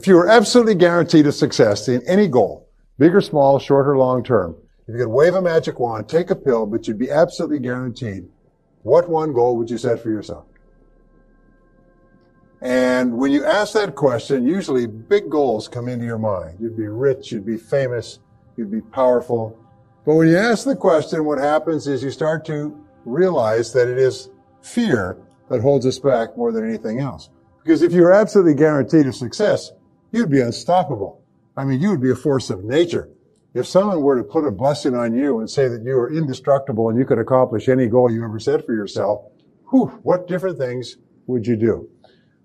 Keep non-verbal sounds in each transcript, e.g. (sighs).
If you were absolutely guaranteed a success in any goal, big or small, short or long term, if you could wave a magic wand, take a pill, but you'd be absolutely guaranteed, what one goal would you set for yourself? And when you ask that question, usually big goals come into your mind. You'd be rich, you'd be famous, you'd be powerful. But when you ask the question, what happens is you start to realize that it is fear that holds us back more than anything else. Because if you were absolutely guaranteed of success, you'd be unstoppable. I mean, you would be a force of nature. If someone were to put a blessing on you and say that you are indestructible and you could accomplish any goal you ever set for yourself, whew, what different things would you do?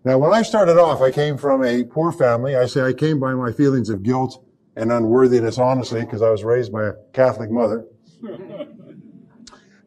Now, when I started off, I came from a poor family. I say I came by my feelings of guilt and unworthiness, honestly, because I was raised by a Catholic mother. (laughs)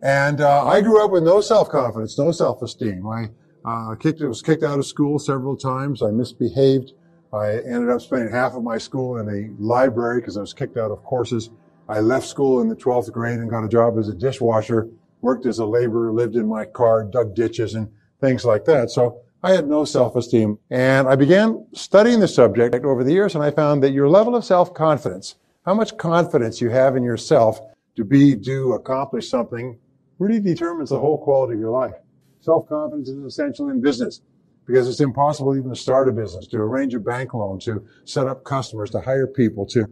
and uh, I grew up with no self-confidence, no self-esteem. I uh, kicked, was kicked out of school several times. I misbehaved. I ended up spending half of my school in a library because I was kicked out of courses. I left school in the 12th grade and got a job as a dishwasher, worked as a laborer, lived in my car, dug ditches and things like that. So I had no self-esteem. And I began studying the subject over the years and I found that your level of self-confidence, how much confidence you have in yourself to be, do, accomplish something really determines the whole quality of your life. Self-confidence is essential in business because it's impossible even to start a business, to arrange a bank loan, to set up customers, to hire people, to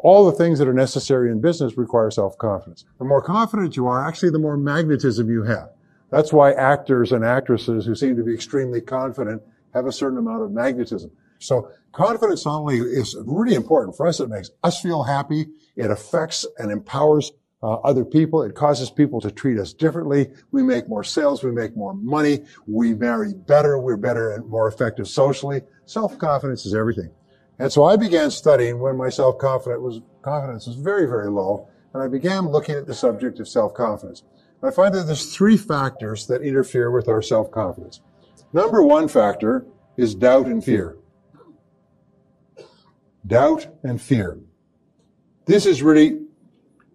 all the things that are necessary in business require self-confidence. The more confident you are, actually the more magnetism you have. That's why actors and actresses who seem to be extremely confident have a certain amount of magnetism. So confidence not only is really important for us, it makes us feel happy. It affects and empowers uh, other people. It causes people to treat us differently. We make more sales. We make more money. We marry better. We're better and more effective socially. Self-confidence is everything. And so I began studying when my self-confidence was, confidence was very, very low. And I began looking at the subject of self-confidence. I find that there's three factors that interfere with our self-confidence. Number one factor is doubt and fear. Doubt and fear. This is really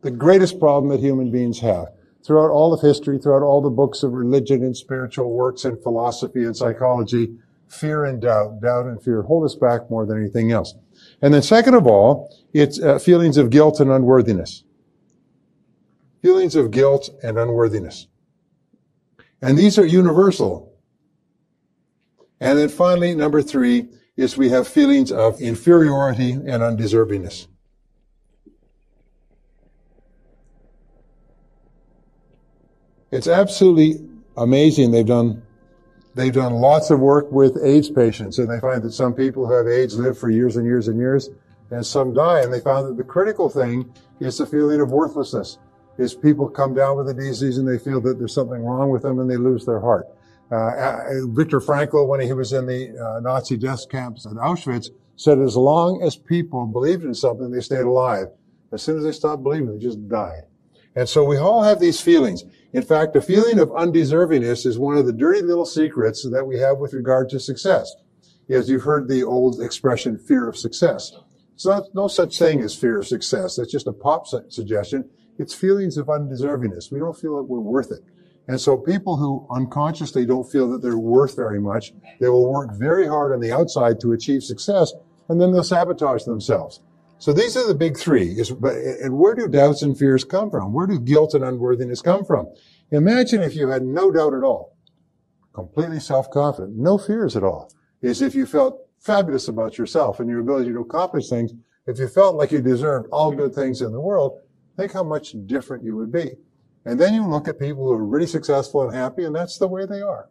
the greatest problem that human beings have. Throughout all of history, throughout all the books of religion and spiritual works and philosophy and psychology, fear and doubt, doubt and fear hold us back more than anything else. And then second of all, it's uh, feelings of guilt and unworthiness feelings of guilt and unworthiness. And these are universal. And then finally, number three is we have feelings of inferiority and undeservingness. It's absolutely amazing. They've done, they've done lots of work with AIDS patients and they find that some people who have AIDS live for years and years and years and some die. And they found that the critical thing is the feeling of worthlessness is people come down with the disease and they feel that there's something wrong with them and they lose their heart. Uh, Viktor Frankl, when he was in the uh, Nazi death camps at Auschwitz, said as long as people believed in something, they stayed alive. As soon as they stopped believing, they just died. And so we all have these feelings. In fact, the feeling of undeservingness is one of the dirty little secrets that we have with regard to success. As you've heard the old expression, fear of success. It's not, no such thing as fear of success. That's just a pop suggestion. It's feelings of undeservingness. We don't feel that we're worth it. And so people who unconsciously don't feel that they're worth very much, they will work very hard on the outside to achieve success, and then they'll sabotage themselves. So these are the big three. Is, and where do doubts and fears come from? Where do guilt and unworthiness come from? Imagine if you had no doubt at all, completely self-confident, no fears at all. Is if you felt fabulous about yourself and your ability to accomplish things. If you felt like you deserved all good things in the world, Think how much different you would be. And then you look at people who are really successful and happy, and that's the way they are.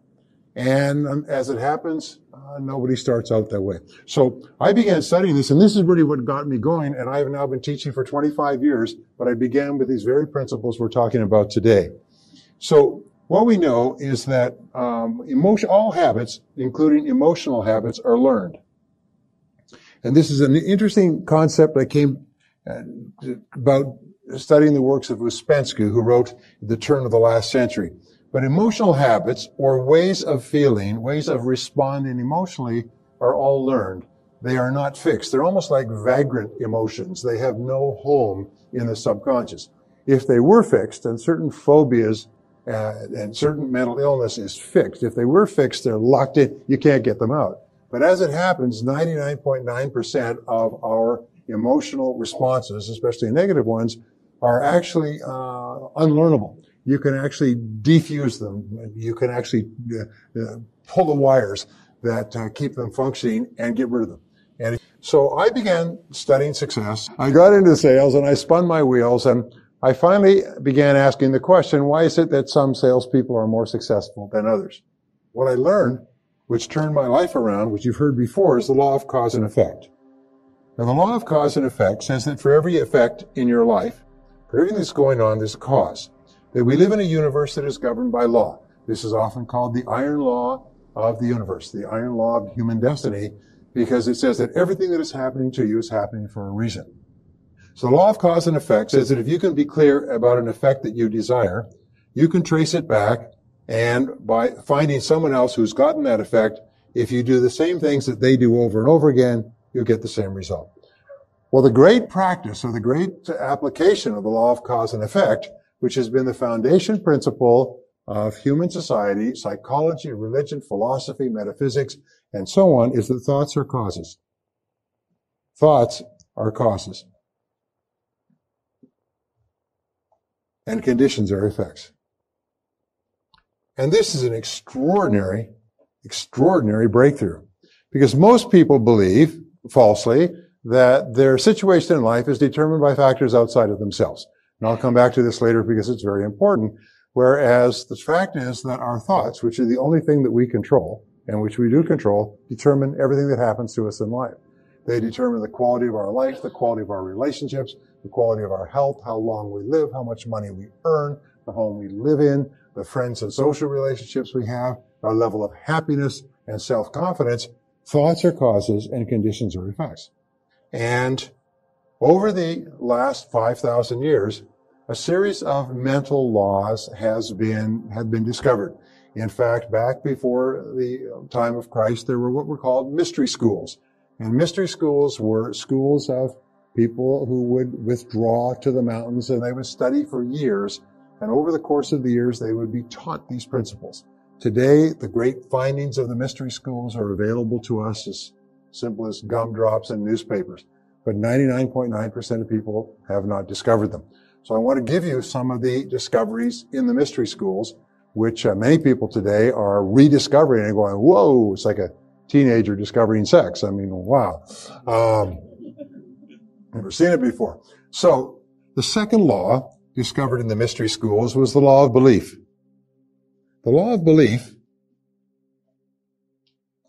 And um, as it happens, uh, nobody starts out that way. So I began studying this, and this is really what got me going. And I have now been teaching for 25 years, but I began with these very principles we're talking about today. So what we know is that um, emotion, all habits, including emotional habits, are learned. And this is an interesting concept I came uh, about studying the works of Ouspensky, who wrote The Turn of the Last Century. But emotional habits or ways of feeling, ways of responding emotionally are all learned. They are not fixed. They're almost like vagrant emotions. They have no home in the subconscious. If they were fixed, and certain phobias uh, and certain mental illness is fixed, if they were fixed, they're locked in. You can't get them out. But as it happens, 99.9% of our emotional responses, especially negative ones, are actually uh, unlearnable. You can actually defuse them. You can actually uh, uh, pull the wires that uh, keep them functioning and get rid of them. And so I began studying success. I got into sales and I spun my wheels and I finally began asking the question, why is it that some salespeople are more successful than others? What I learned, which turned my life around, which you've heard before, is the law of cause and effect. Now, the law of cause and effect says that for every effect in your life, for everything that's going on, there's a cause. That we live in a universe that is governed by law. This is often called the iron law of the universe, the iron law of human destiny, because it says that everything that is happening to you is happening for a reason. So the law of cause and effect says that if you can be clear about an effect that you desire, you can trace it back and by finding someone else who's gotten that effect, if you do the same things that they do over and over again, you'll get the same result. Well, the great practice or the great application of the law of cause and effect, which has been the foundation principle of human society, psychology, religion, philosophy, metaphysics, and so on, is that thoughts are causes. Thoughts are causes. And conditions are effects. And this is an extraordinary, extraordinary breakthrough. Because most people believe, falsely, that their situation in life is determined by factors outside of themselves. And I'll come back to this later because it's very important. Whereas the fact is that our thoughts, which are the only thing that we control, and which we do control, determine everything that happens to us in life. They determine the quality of our life, the quality of our relationships, the quality of our health, how long we live, how much money we earn, the home we live in, the friends and social relationships we have, our level of happiness and self-confidence. Thoughts are causes and conditions are effects. And over the last 5,000 years, a series of mental laws has been, have been discovered. In fact, back before the time of Christ, there were what were called mystery schools. And mystery schools were schools of people who would withdraw to the mountains and they would study for years. And over the course of the years, they would be taught these principles. Today, the great findings of the mystery schools are available to us as simple as gumdrops and newspapers. But 99.9% of people have not discovered them. So I want to give you some of the discoveries in the mystery schools, which uh, many people today are rediscovering and going, whoa, it's like a teenager discovering sex. I mean, wow. Um, never seen it before. So the second law discovered in the mystery schools was the law of belief. The law of belief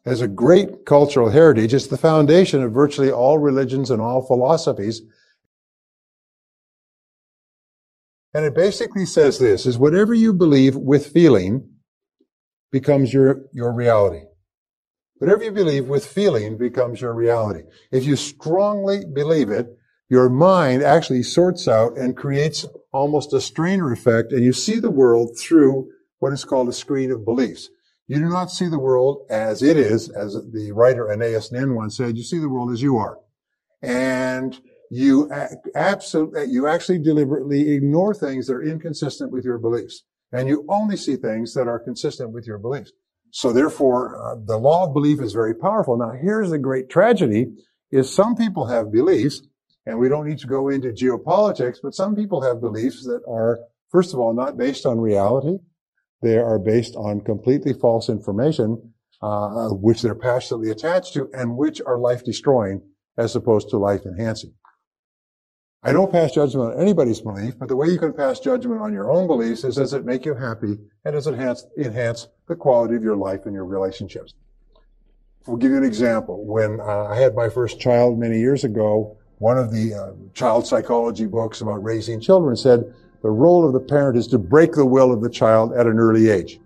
has a great cultural heritage. It's the foundation of virtually all religions and all philosophies. And it basically says this, is whatever you believe with feeling becomes your, your reality. Whatever you believe with feeling becomes your reality. If you strongly believe it, your mind actually sorts out and creates almost a strainer effect and you see the world through what is called a screen of beliefs. You do not see the world as it is, as the writer Anais Nin once said, you see the world as you are. And you absolutely, you actually deliberately ignore things that are inconsistent with your beliefs. And you only see things that are consistent with your beliefs. So therefore, uh, the law of belief is very powerful. Now, here's the great tragedy is some people have beliefs, and we don't need to go into geopolitics, but some people have beliefs that are, first of all, not based on reality. They are based on completely false information, uh, which they're passionately attached to and which are life destroying as opposed to life enhancing. I don't pass judgment on anybody's belief, but the way you can pass judgment on your own beliefs is does it make you happy and does it enhance, enhance the quality of your life and your relationships. We'll give you an example. When uh, I had my first child many years ago, one of the uh, child psychology books about raising children said the role of the parent is to break the will of the child at an early age.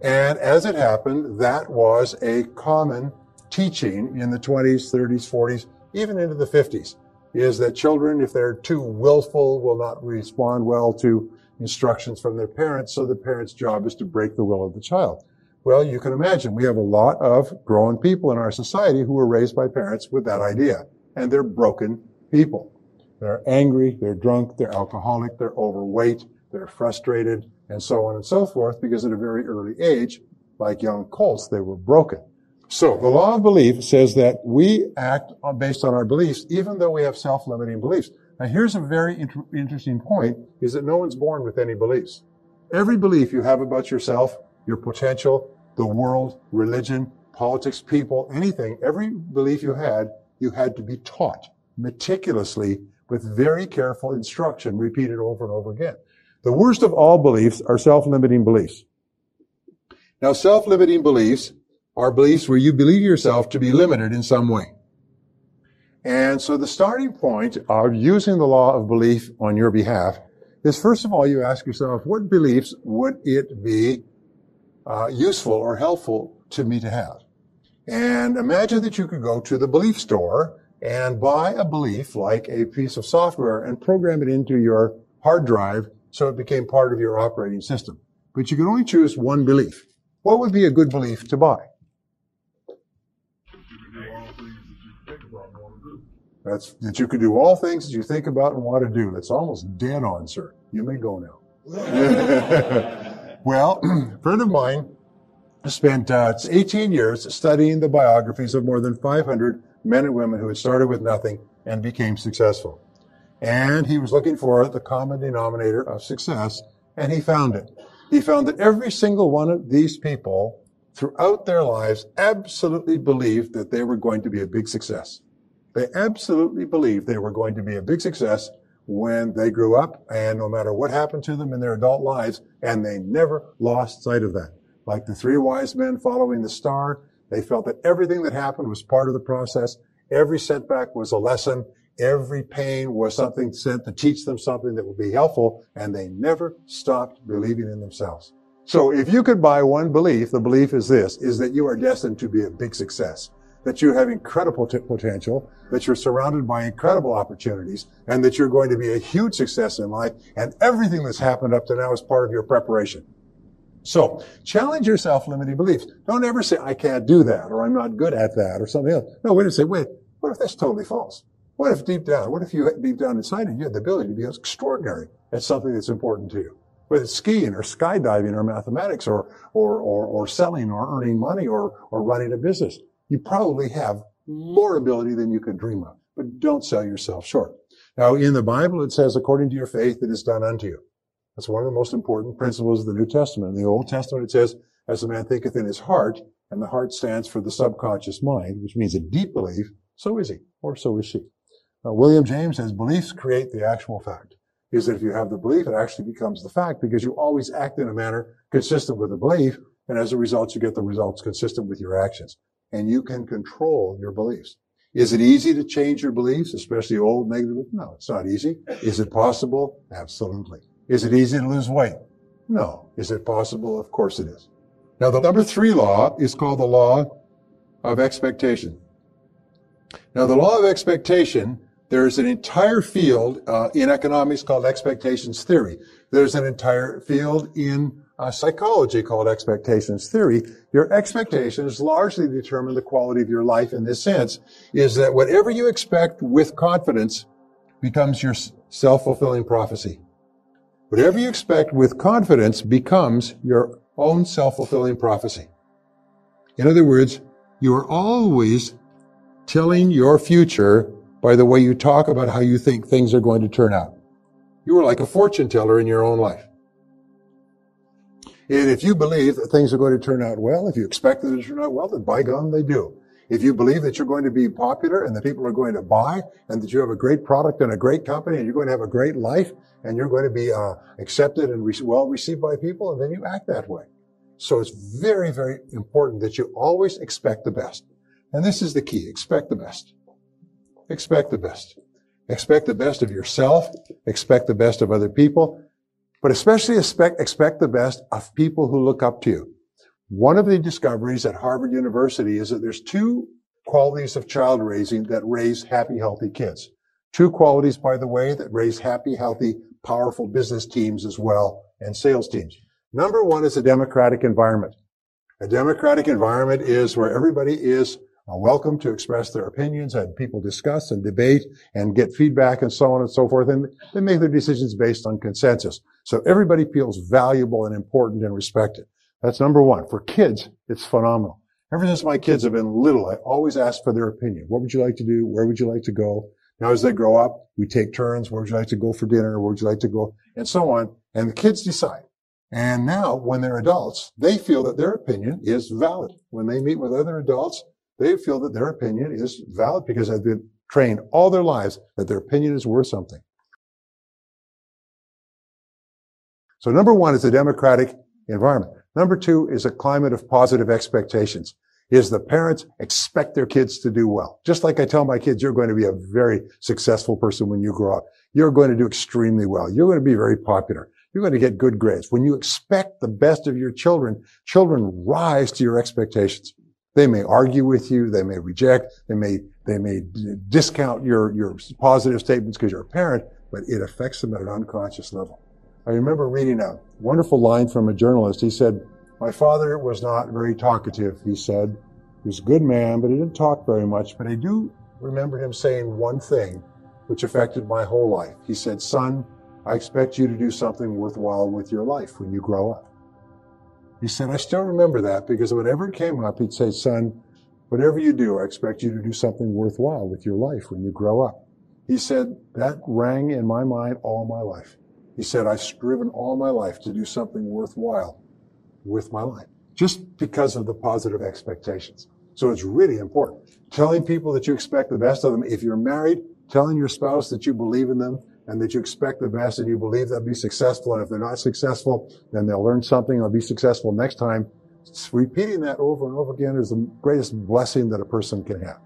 And as it happened, that was a common teaching in the 20s, 30s, 40s, even into the 50s, is that children, if they're too willful, will not respond well to instructions from their parents, so the parent's job is to break the will of the child. Well, you can imagine we have a lot of grown people in our society who were raised by parents with that idea, and they're broken people. They're angry, they're drunk, they're alcoholic, they're overweight, they're frustrated, and so on and so forth, because at a very early age, like young colts, they were broken. So the law of belief says that we act based on our beliefs, even though we have self-limiting beliefs. Now here's a very inter- interesting point, is that no one's born with any beliefs. Every belief you have about yourself, your potential, the world, religion, politics, people, anything, every belief you had, you had to be taught meticulously with very careful instruction repeated over and over again. The worst of all beliefs are self-limiting beliefs. Now, self-limiting beliefs are beliefs where you believe yourself to be limited in some way. And so the starting point of using the law of belief on your behalf is first of all, you ask yourself, what beliefs would it be uh, useful or helpful to me to have? And imagine that you could go to the belief store and buy a belief like a piece of software and program it into your hard drive so it became part of your operating system. But you could only choose one belief. What would be a good belief to buy? That's that you could do all things that you think about and want to do. That's almost dead on, sir. You may go now. (laughs) well, a (clears throat) friend of mine spent uh, 18 years studying the biographies of more than 500 men and women who had started with nothing and became successful. And he was looking for the common denominator of success, and he found it. He found that every single one of these people throughout their lives absolutely believed that they were going to be a big success. They absolutely believed they were going to be a big success when they grew up and no matter what happened to them in their adult lives, and they never lost sight of that. Like the three wise men following the star, they felt that everything that happened was part of the process. Every setback was a lesson. Every pain was something sent to teach them something that would be helpful, and they never stopped believing in themselves. So if you could buy one belief, the belief is this, is that you are destined to be a big success that you have incredible t- potential, that you're surrounded by incredible opportunities, and that you're going to be a huge success in life, and everything that's happened up to now is part of your preparation. So, challenge your self-limiting beliefs. Don't ever say, I can't do that, or I'm not good at that, or something else. No, wait and say, wait, what if that's totally false? What if deep down, what if you deep down inside you, you had the ability to be extraordinary at something that's important to you? Whether it's skiing or skydiving or mathematics or, or, or, or selling or earning money or, or running a business you probably have more ability than you could dream of. But don't sell yourself short. Now, in the Bible, it says, according to your faith, it is done unto you. That's one of the most important principles of the New Testament. In the Old Testament, it says, as a man thinketh in his heart, and the heart stands for the subconscious mind, which means a deep belief, so is he, or so is she. Now, William James says, beliefs create the actual fact. Is that if you have the belief, it actually becomes the fact because you always act in a manner consistent with the belief, and as a result, you get the results consistent with your actions and you can control your beliefs. Is it easy to change your beliefs, especially old negative? No, it's not easy. Is it possible? Absolutely. Is it easy to lose weight? No. Is it possible? Of course it is. Now, the number three law is called the law of expectation. Now, the law of expectation, there's an entire field uh, in economics called expectations theory. There's an entire field in uh, psychology called expectations theory. Your expectations largely determine the quality of your life in this sense, is that whatever you expect with confidence becomes your self-fulfilling prophecy. Whatever you expect with confidence becomes your own self-fulfilling prophecy. In other words, you are always telling your future by the way you talk about how you think things are going to turn out. You are like a fortune teller in your own life. And if you believe that things are going to turn out well, if you expect them to turn out well, then by God, they do. If you believe that you're going to be popular and that people are going to buy and that you have a great product and a great company and you're going to have a great life and you're going to be uh, accepted and re- well received by people, and then you act that way. So it's very, very important that you always expect the best. And this is the key. Expect the best. Expect the best. Expect the best of yourself. Expect the best of other people but especially expect, expect the best of people who look up to you. One of the discoveries at Harvard University is that there's two qualities of child raising that raise happy, healthy kids. Two qualities, by the way, that raise happy, healthy, powerful business teams as well and sales teams. Number one is a democratic environment. A democratic environment is where everybody is uh, welcome to express their opinions and people discuss and debate and get feedback and so on and so forth. And they make their decisions based on consensus. So everybody feels valuable and important and respected. That's number one. For kids, it's phenomenal. Ever since my kids have been little, I always ask for their opinion. What would you like to do? Where would you like to go? Now, as they grow up, we take turns. Where would you like to go for dinner? Where would you like to go? And so on. And the kids decide. And now, when they're adults, they feel that their opinion is valid. When they meet with other adults, they feel that their opinion is valid because they've been trained all their lives that their opinion is worth something. So number one is a democratic environment. Number two is a climate of positive expectations. Is the parents expect their kids to do well. Just like I tell my kids, you're going to be a very successful person when you grow up. You're going to do extremely well. You're going to be very popular. You're going to get good grades. When you expect the best of your children, children rise to your expectations. They may argue with you. They may reject. They may, they may discount your, your positive statements because you're a parent, but it affects them at an unconscious level. I remember reading a wonderful line from a journalist. He said, my father was not very talkative, he said. He was a good man, but he didn't talk very much. But I do remember him saying one thing which affected my whole life. He said, son, I expect you to do something worthwhile with your life when you grow up. He said, I still remember that because whenever it came up, he'd say, son, whatever you do, I expect you to do something worthwhile with your life when you grow up. He said, that rang in my mind all my life. He said, I've striven all my life to do something worthwhile with my life just because of the positive expectations. So it's really important. Telling people that you expect the best of them. If you're married, telling your spouse that you believe in them and that you expect the best and you believe they'll be successful. And if they're not successful, then they'll learn something. They'll be successful next time. repeating that over and over again is the greatest blessing that a person can have.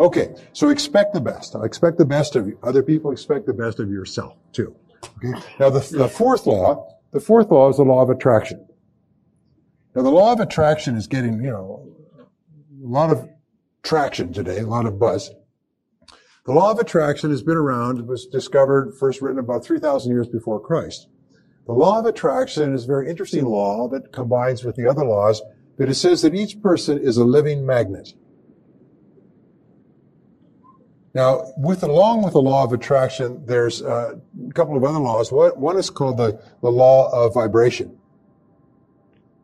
Okay. So expect the best. Expect the best of you. Other people expect the best of yourself too. Okay. Now the, the fourth law, the fourth law is the law of attraction. Now the law of attraction is getting, you know, a lot of traction today, a lot of buzz. The law of attraction has been around. It was discovered, first written about 3,000 years before Christ. The law of attraction is a very interesting law that combines with the other laws, but it says that each person is a living magnet. Now, with along with the law of attraction, there's uh, a couple of other laws. One is called the, the law of vibration.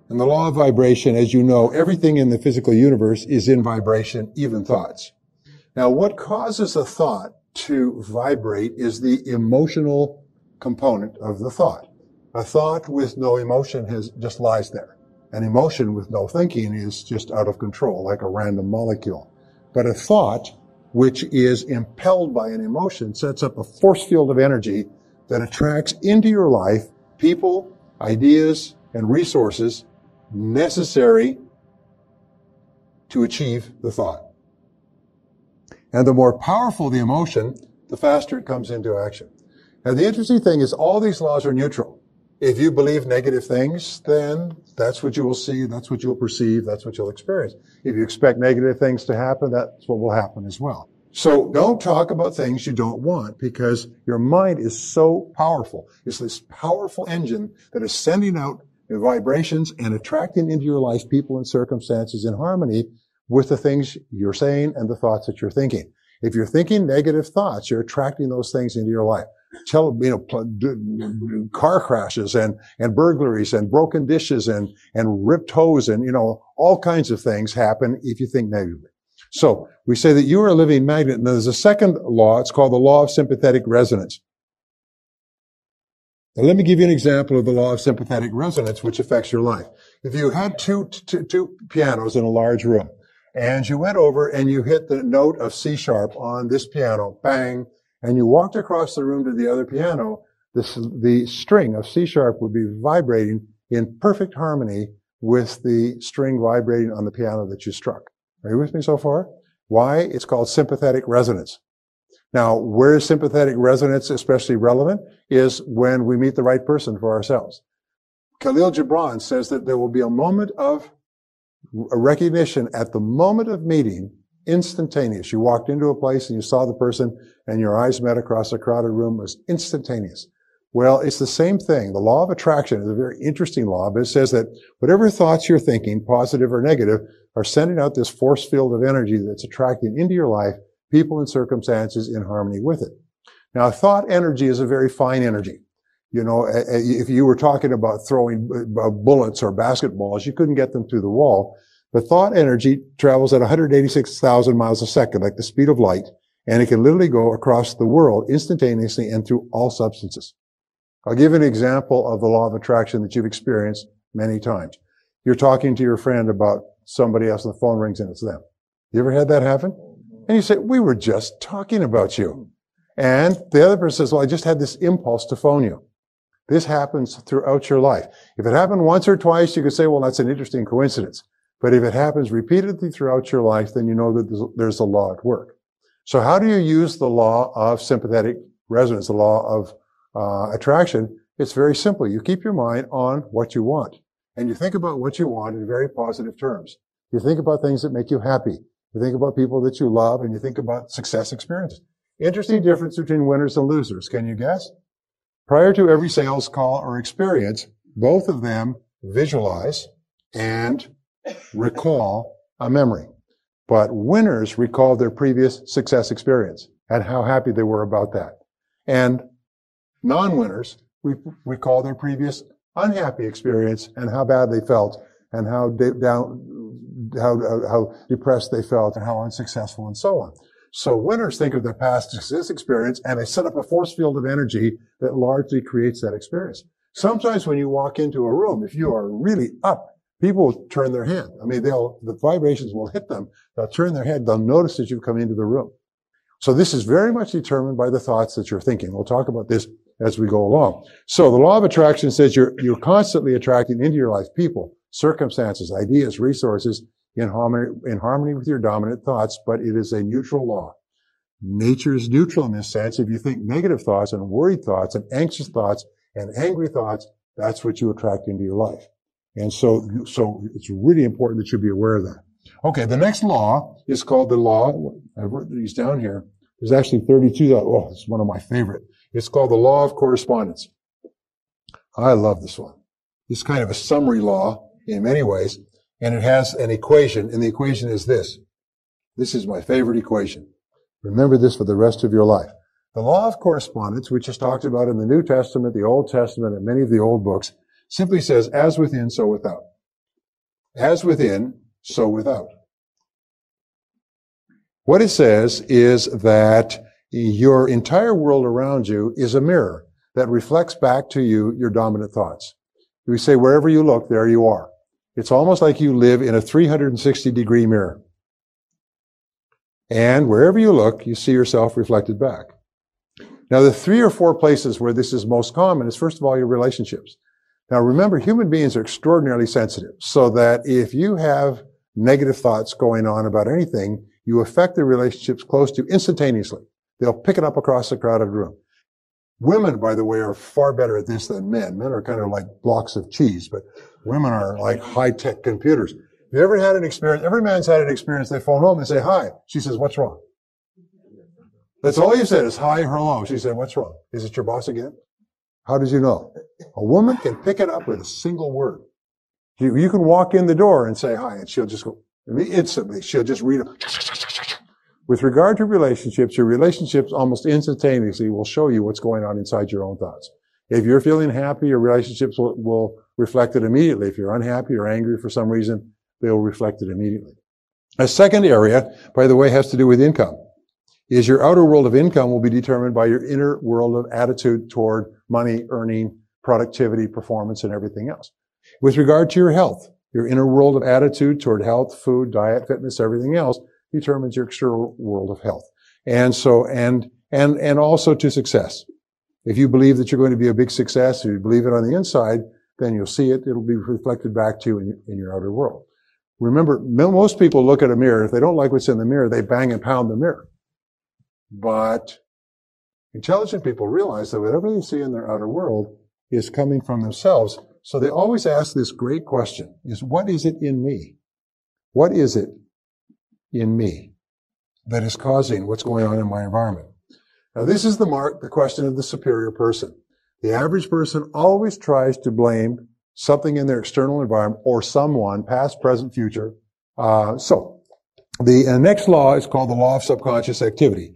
And the law of vibration, as you know, everything in the physical universe is in vibration, even thoughts. Now, what causes a thought to vibrate is the emotional component of the thought. A thought with no emotion has, just lies there. An emotion with no thinking is just out of control, like a random molecule. But a thought which is impelled by an emotion, sets up a force field of energy that attracts into your life people, ideas, and resources necessary to achieve the thought. And the more powerful the emotion, the faster it comes into action. Now the interesting thing is all these laws are neutral. If you believe negative things, then that's what you will see, that's what you'll perceive, that's what you'll experience. If you expect negative things to happen, that's what will happen as well. So don't talk about things you don't want because your mind is so powerful. It's this powerful engine that is sending out vibrations and attracting into your life people and circumstances in harmony with the things you're saying and the thoughts that you're thinking. If you're thinking negative thoughts, you're attracting those things into your life tell, you know, car crashes and, and burglaries and broken dishes and, and ripped hose and, you know, all kinds of things happen if you think negatively. So we say that you are a living magnet. And there's a second law. It's called the law of sympathetic resonance. Now let me give you an example of the law of sympathetic resonance, which affects your life. If you had two, two, two pianos in a large room and you went over and you hit the note of C sharp on this piano, bang, and you walked across the room to the other piano, this, the string of C sharp would be vibrating in perfect harmony with the string vibrating on the piano that you struck. Are you with me so far? Why? It's called sympathetic resonance. Now, where is sympathetic resonance especially relevant? Is when we meet the right person for ourselves. Khalil Gibran says that there will be a moment of recognition at the moment of meeting instantaneous. You walked into a place and you saw the person and your eyes met across a crowded room. It was instantaneous. Well, it's the same thing. The law of attraction is a very interesting law, but it says that whatever thoughts you're thinking, positive or negative, are sending out this force field of energy that's attracting into your life people and circumstances in harmony with it. Now, thought energy is a very fine energy. You know, if you were talking about throwing uh, bullets or basketballs, you couldn't get them through the wall. But thought energy travels at 186,000 miles a second, like the speed of light, and it can literally go across the world instantaneously and through all substances. I'll give an example of the law of attraction that you've experienced many times. You're talking to your friend about somebody else and the phone rings and it's them. You ever had that happen? And you say, we were just talking about you. And the other person says, well, I just had this impulse to phone you. This happens throughout your life. If it happened once or twice, you could say, well, that's an interesting coincidence. But if it happens repeatedly throughout your life, then you know that there's a law at work. So how do you use the law of sympathetic resonance, the law of uh, attraction? It's very simple. You keep your mind on what you want. And you think about what you want in very positive terms. You think about things that make you happy. You think about people that you love and you think about success experiences. Interesting difference between winners and losers. Can you guess? Prior to every sales call or experience, both of them visualize and recall a memory. But winners recall their previous success experience and how happy they were about that. And non-winners recall their previous unhappy experience and how bad they felt and how de- down, how, how depressed they felt and how unsuccessful and so on. So winners think of their past success experience and they set up a force field of energy that largely creates that experience. Sometimes when you walk into a room, if you are really up, people will turn their head. I mean, they'll, the vibrations will hit them. They'll turn their head. They'll notice that you've come into the room. So this is very much determined by the thoughts that you're thinking. We'll talk about this as we go along. So the law of attraction says you're, you're constantly attracting into your life people, circumstances, ideas, resources in harmony, in harmony with your dominant thoughts, but it is a neutral law. Nature is neutral in this sense. If you think negative thoughts and worried thoughts and anxious thoughts and angry thoughts, that's what you attract into your life. And so, so it's really important that you be aware of that. Okay, the next law is called the law. I've written these down here. There's actually 32. Oh, it's one of my favorite. It's called the law of correspondence. I love this one. It's kind of a summary law in many ways, and it has an equation, and the equation is this. This is my favorite equation. Remember this for the rest of your life. The law of correspondence, which is talked about in the New Testament, the Old Testament, and many of the old books, simply says, as within, so without. As within, so without. What it says is that your entire world around you is a mirror that reflects back to you your dominant thoughts. We say wherever you look, there you are. It's almost like you live in a 360 degree mirror. And wherever you look, you see yourself reflected back. Now, the three or four places where this is most common is first of all your relationships. Now, remember, human beings are extraordinarily sensitive, so that if you have negative thoughts going on about anything, you affect the relationships close to you instantaneously. They'll pick it up across the crowded room. Women, by the way, are far better at this than men. Men are kind of like blocks of cheese, but women are like high-tech computers. Have you ever had an experience? Every man's had an experience. They phone home and say, hi. She says, what's wrong? That's all you said is hi, hello. She said, what's wrong? Is it your boss again? How did you know? A woman can pick it up with a single word. You, you can walk in the door and say hi, and she'll just go instantly. She'll just read it. With regard to relationships, your relationships almost instantaneously will show you what's going on inside your own thoughts. If you're feeling happy, your relationships will, will reflect it immediately. If you're unhappy or angry for some reason, they'll reflect it immediately. A second area, by the way, has to do with income. Is your outer world of income will be determined by your inner world of attitude toward money, earning, productivity, performance, and everything else. With regard to your health, your inner world of attitude toward health, food, diet, fitness, everything else determines your external world of health. And so, and, and, and also to success. If you believe that you're going to be a big success, if you believe it on the inside, then you'll see it. It'll be reflected back to you in, in your outer world. Remember, most people look at a mirror. If they don't like what's in the mirror, they bang and pound the mirror. But intelligent people realize that whatever they see in their outer world is coming from themselves. So they always ask this great question is what is it in me? What is it in me that is causing what's going on in my environment. Now, this is the mark, the question of the superior person. The average person always tries to blame something in their external environment or someone, past, present, future. Uh, so, the uh, next law is called the law of subconscious activity.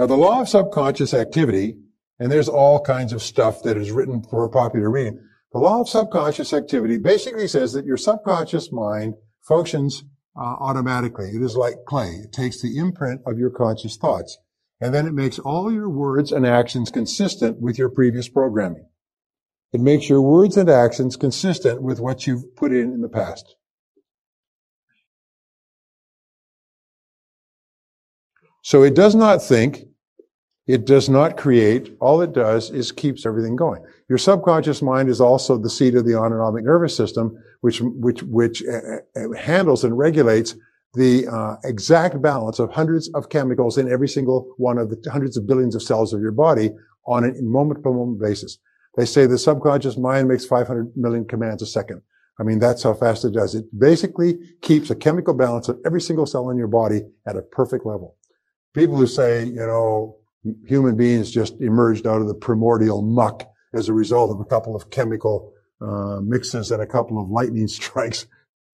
Now, the law of subconscious activity, and there's all kinds of stuff that is written for popular reading. The law of subconscious activity basically says that your subconscious mind functions uh, automatically. It is like clay. It takes the imprint of your conscious thoughts, and then it makes all your words and actions consistent with your previous programming. It makes your words and actions consistent with what you've put in in the past. So it does not think, it does not create. All it does is keeps everything going. Your subconscious mind is also the seat of the autonomic nervous system, which which which uh, uh, handles and regulates the uh, exact balance of hundreds of chemicals in every single one of the hundreds of billions of cells of your body on a moment by moment basis. They say the subconscious mind makes 500 million commands a second. I mean, that's how fast it does. It basically keeps a chemical balance of every single cell in your body at a perfect level people who say, you know, human beings just emerged out of the primordial muck as a result of a couple of chemical uh, mixes and a couple of lightning (laughs) strikes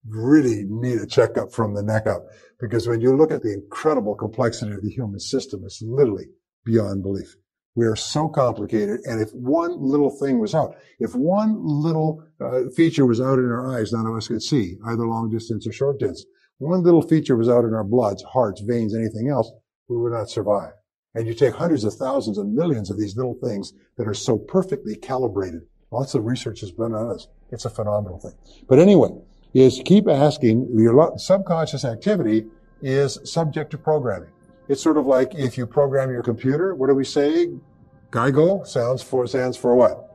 really need a checkup from the neck up. Because when you look at the incredible complexity of the human system, it's literally beyond belief. We are so complicated. And if one little thing was out, if one little uh, feature was out in our eyes, none of us could see, either long distance or short distance. One little feature was out in our bloods, hearts, veins, anything else, we would not survive. And you take hundreds of thousands and millions of these little things that are so perfectly calibrated. Lots of research has been on this. It's a phenomenal thing. But anyway, is keep asking, your subconscious activity is subject to programming. It's sort of like if you program your computer, what do we say? GIGO sounds for, stands for what?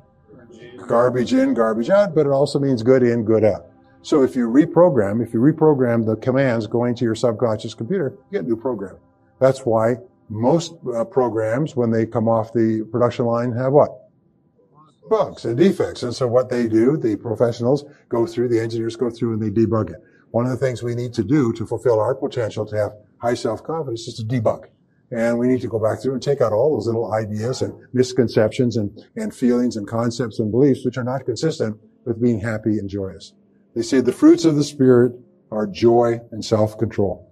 Garbage in, garbage out, but it also means good in, good out. So if you reprogram, if you reprogram the commands going to your subconscious computer, you get new program. That's why most uh, programs, when they come off the production line, have what? Bugs and defects. And so what they do, the professionals go through, the engineers go through and they debug it. One of the things we need to do to fulfill our potential to have high self-confidence is to debug. And we need to go back through and take out all those little ideas and misconceptions and, and feelings and concepts and beliefs which are not consistent with being happy and joyous. They say the fruits of the Spirit are joy and self-control.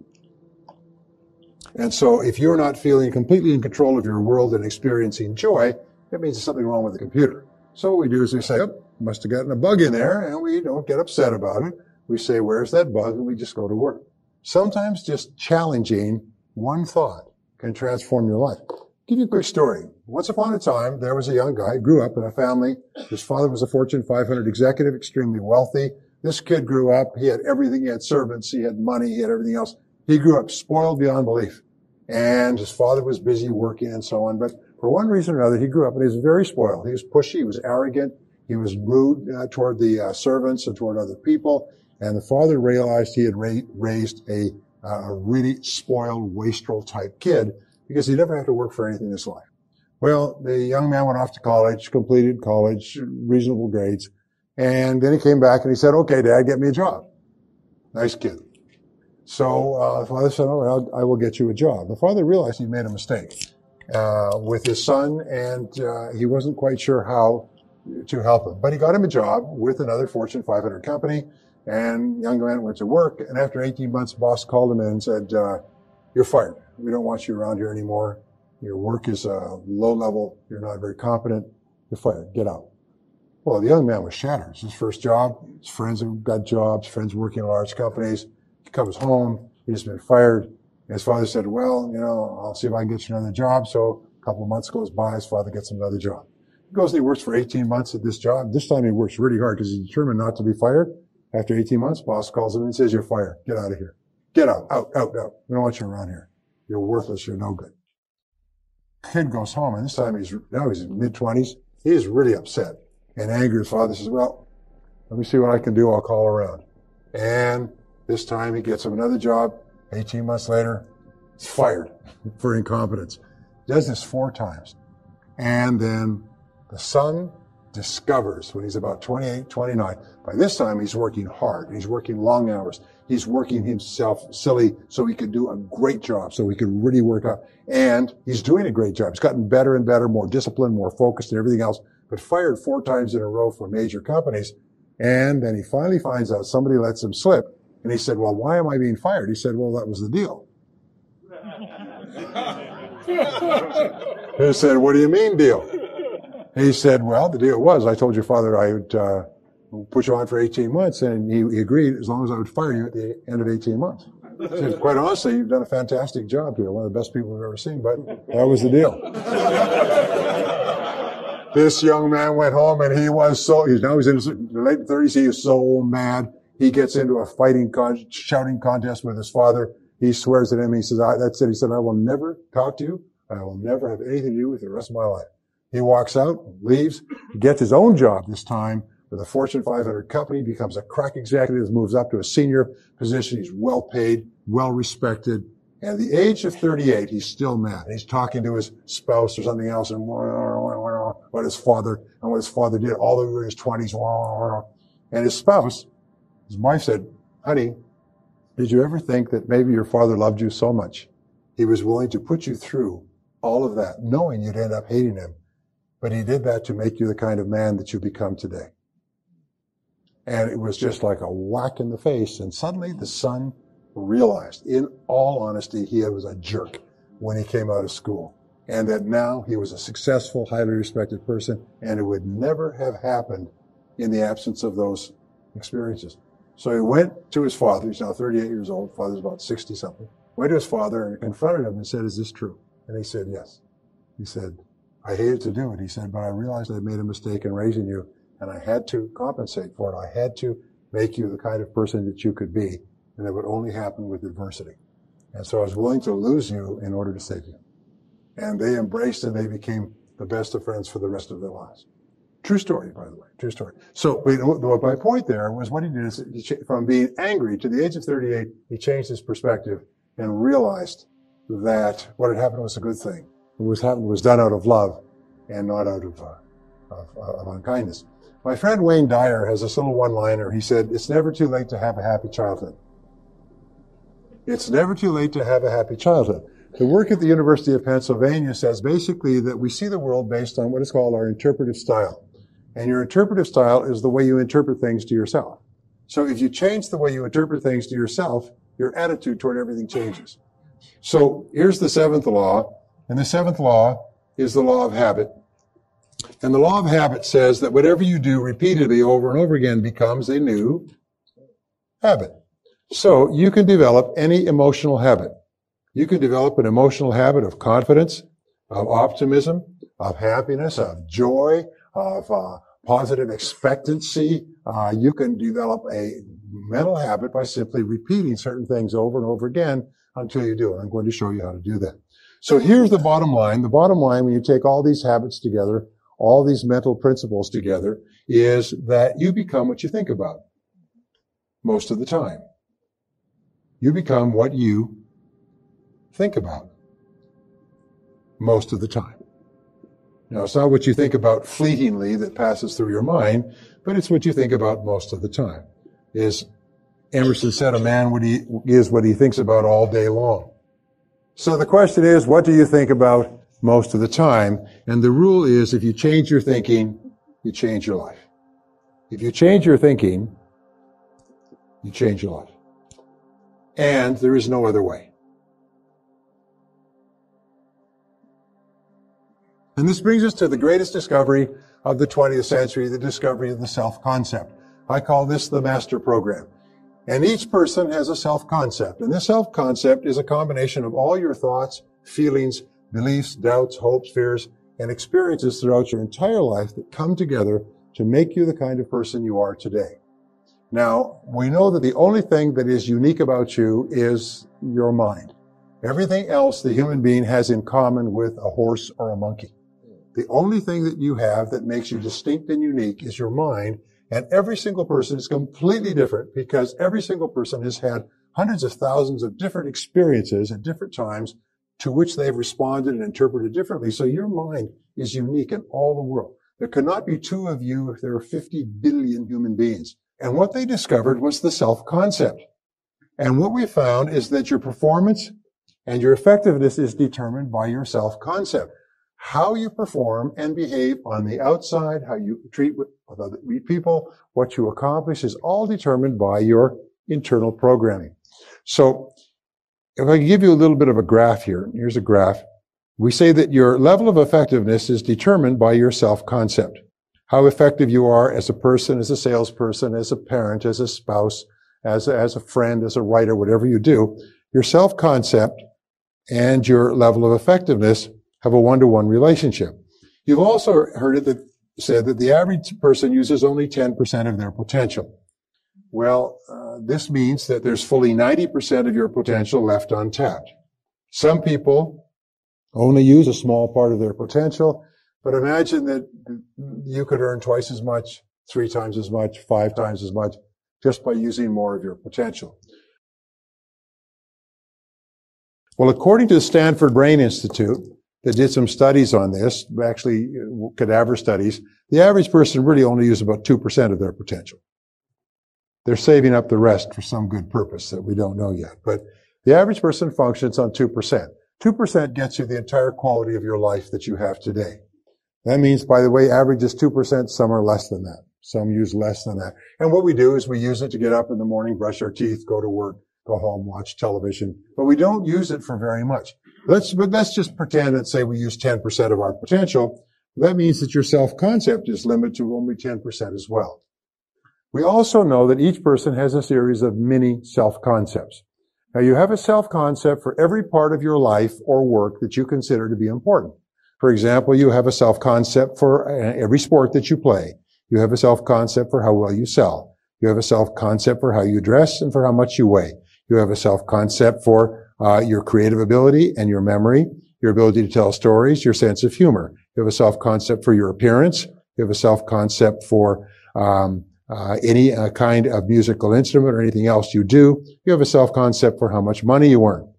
And so if you're not feeling completely in control of your world and experiencing joy, that means there's something wrong with the computer. So what we do is we say, oh, must have gotten a bug in there, and we don't get upset about it. We say, where's that bug? And we just go to work. Sometimes just challenging one thought can transform your life. I'll give you a quick story. Once upon a time, there was a young guy, grew up in a family. His father was a Fortune 500 executive, extremely wealthy. This kid grew up. He had everything. He had servants. He had money. He had everything else. He grew up spoiled beyond belief and his father was busy working and so on. But for one reason or another, he grew up and he was very spoiled. He was pushy. He was arrogant. He was rude uh, toward the uh, servants and toward other people. And the father realized he had ra- raised a, uh, a really spoiled, wastrel type kid because he never had to work for anything in his life. Well, the young man went off to college, completed college, reasonable grades. And then he came back and he said, okay, dad, get me a job. Nice kid. So uh, the father said, all right, I will get you a job. The father realized he made a mistake uh, with his son, and uh, he wasn't quite sure how to help him. But he got him a job with another Fortune 500 company, and young man went to work. And after 18 months, boss called him in and said, uh, "You're fired. We don't want you around here anymore. Your work is uh, low level. You're not very competent. You're fired. Get out." Well, the young man was shattered. It's his first job. His friends have got jobs. Friends working in large companies comes home. He's been fired. His father said, well, you know, I'll see if I can get you another job. So a couple of months goes by. His father gets another job. He goes and he works for 18 months at this job. This time he works really hard because he's determined not to be fired. After 18 months, boss calls him and says, you're fired. Get out of here. Get out, out, out, out. We don't want you around here. You're worthless. You're no good. Kid goes home and this time he's, now he's in mid twenties. He's really upset and angry. His father says, well, let me see what I can do. I'll call around. And this time he gets him another job. 18 months later, he's fired for incompetence. Does this four times. And then the son discovers when he's about 28, 29. By this time, he's working hard. He's working long hours. He's working himself silly so he could do a great job, so he could really work out. And he's doing a great job. He's gotten better and better, more disciplined, more focused and everything else, but fired four times in a row for major companies. And then he finally finds out somebody lets him slip and he said, well, why am I being fired? He said, well, that was the deal. he said, what do you mean deal? He said, well, the deal was, I told your father I would, uh, put you on for 18 months. And he, he agreed as long as I would fire you at the end of 18 months. He Said, Quite honestly, you've done a fantastic job here. One of the best people we've ever seen, but that was the deal. this young man went home and he was so, he's now he's in his late 30s. He is so mad. He gets into a fighting, con- shouting contest with his father. He swears at him. He says, I, that's it. He said, I will never talk to you. I will never have anything to do with the rest of my life. He walks out, leaves, gets his own job this time with a Fortune 500 company, becomes a crack executive, moves up to a senior position. He's well paid, well respected. At the age of 38, he's still mad. He's talking to his spouse or something else and what his father and what his father did all the way in his 20s. And his spouse, his wife said, honey, did you ever think that maybe your father loved you so much? He was willing to put you through all of that, knowing you'd end up hating him. But he did that to make you the kind of man that you become today. And it was just like a whack in the face. And suddenly the son realized, in all honesty, he was a jerk when he came out of school. And that now he was a successful, highly respected person. And it would never have happened in the absence of those experiences. So he went to his father. He's now 38 years old. Father's about 60 something. Went to his father and confronted him and said, is this true? And he said, yes. He said, I hated to do it. He said, but I realized I made a mistake in raising you and I had to compensate for it. I had to make you the kind of person that you could be. And it would only happen with adversity. And so I was willing to lose you in order to save you. And they embraced and they became the best of friends for the rest of their lives. True story, by the way. True story. So my point there was what he did is from being angry to the age of 38, he changed his perspective and realized that what had happened was a good thing. What was happened was done out of love and not out of, uh, of, of unkindness. My friend Wayne Dyer has this little one-liner. He said, it's never too late to have a happy childhood. It's never too late to have a happy childhood. The work at the University of Pennsylvania says basically that we see the world based on what is called our interpretive style. And your interpretive style is the way you interpret things to yourself. So if you change the way you interpret things to yourself, your attitude toward everything changes. So here's the seventh law. And the seventh law is the law of habit. And the law of habit says that whatever you do repeatedly over and over again becomes a new habit. So you can develop any emotional habit. You can develop an emotional habit of confidence, of optimism, of happiness, of joy, of uh, positive expectancy. Uh, you can develop a mental habit by simply repeating certain things over and over again until you do it. I'm going to show you how to do that. So here's the bottom line. The bottom line, when you take all these habits together, all these mental principles together is that you become what you think about most of the time. You become what you think about most of the time. Now, it's not what you think about fleetingly that passes through your mind, but it's what you think about most of the time. Is Emerson said, a man what he, is what he thinks about all day long. So the question is, what do you think about most of the time. And the rule is if you change your thinking, you change your life. If you change your thinking, you change your life. And there is no other way. And this brings us to the greatest discovery of the 20th century, the discovery of the self-concept. I call this the master program. And each person has a self-concept. And this self-concept is a combination of all your thoughts, feelings, beliefs, doubts, hopes, fears, and experiences throughout your entire life that come together to make you the kind of person you are today. Now, we know that the only thing that is unique about you is your mind. Everything else the human being has in common with a horse or a monkey. The only thing that you have that makes you distinct and unique is your mind. And every single person is completely different because every single person has had hundreds of thousands of different experiences at different times to which they've responded and interpreted differently. So your mind is unique in all the world. There cannot be two of you if there are 50 billion human beings. And what they discovered was the self-concept. And what we found is that your performance and your effectiveness is determined by your self-concept. How you perform and behave on the outside, how you treat with other people, what you accomplish is all determined by your internal programming. So if I give you a little bit of a graph here, here's a graph. We say that your level of effectiveness is determined by your self-concept. how effective you are as a person, as a salesperson, as a parent, as a spouse, as a, as a friend, as a writer, whatever you do, your self-concept and your level of effectiveness have a one-to-one relationship. You've also heard it that, said that the average person uses only 10% of their potential. Well, uh, this means that there's fully 90% of your potential left untapped. Some people only use a small part of their potential, but imagine that you could earn twice as much, three times as much, five times as much, just by using more of your potential. Well, according to the Stanford Brain Institute, that did some studies on this, actually uh, cadaver studies, the average person really only uses about 2% of their potential. They're saving up the rest for some good purpose that we don't know yet. But the average person functions on 2%. 2% gets you the entire quality of your life that you have today. That means, by the way, average is 2%, some are less than that. Some use less than that. And what we do is we use it to get up in the morning, brush our teeth, go to work, go home, watch television, but we don't use it for very much. Let's, but let's just pretend and say we use 10% of our potential. That means that your self-concept is limited to only 10% as well. We also know that each person has a series of mini self-concepts. Now you have a self-concept for every part of your life or work that you consider to be important. For example, you have a self-concept for uh, every sport that you play. You have a self-concept for how well you sell. You have a self-concept for how you dress and for how much you weigh. You have a self-concept for uh, your creative ability and your memory, your ability to tell stories, your sense of humor. You have a self-concept for your appearance. You have a self-concept for um, uh, any uh, kind of musical instrument or anything else you do. You have a self-concept for how much money you earn.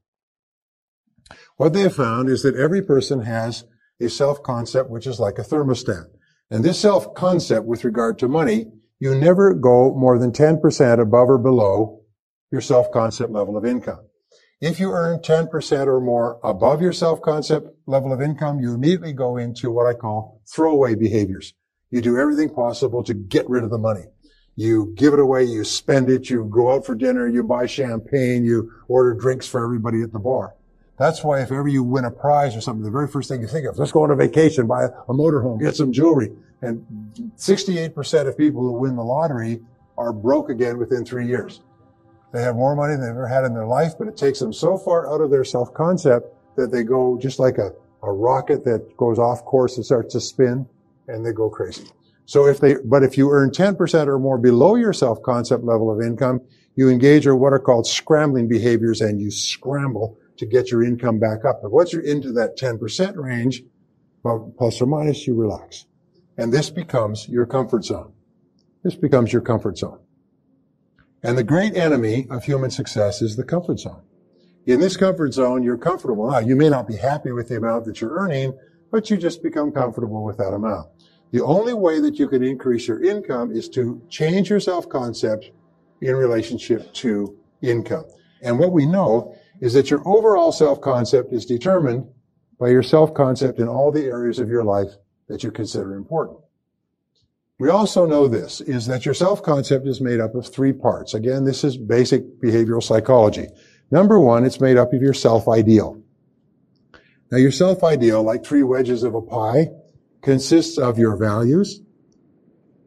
What they have found is that every person has a self-concept which is like a thermostat. And this self-concept with regard to money, you never go more than 10% above or below your self-concept level of income. If you earn 10% or more above your self-concept level of income, you immediately go into what I call throwaway behaviors. You do everything possible to get rid of the money. You give it away, you spend it, you go out for dinner, you buy champagne, you order drinks for everybody at the bar. That's why if ever you win a prize or something, the very first thing you think of, let's go on a vacation, buy a motorhome, get some jewelry. And 68% of people who win the lottery are broke again within three years. They have more money than they've ever had in their life, but it takes them so far out of their self-concept that they go just like a, a rocket that goes off course and starts to spin and they go crazy. So if they, but if you earn 10% or more below your self-concept level of income, you engage in what are called scrambling behaviors and you scramble to get your income back up. But once you're into that 10% range, plus or minus, you relax. And this becomes your comfort zone. This becomes your comfort zone. And the great enemy of human success is the comfort zone. In this comfort zone, you're comfortable. Now, you may not be happy with the amount that you're earning, but you just become comfortable with that amount. The only way that you can increase your income is to change your self-concept in relationship to income. And what we know is that your overall self-concept is determined by your self-concept in all the areas of your life that you consider important. We also know this, is that your self-concept is made up of three parts. Again, this is basic behavioral psychology. Number one, it's made up of your self-ideal. Now your self-ideal, like three wedges of a pie, consists of your values.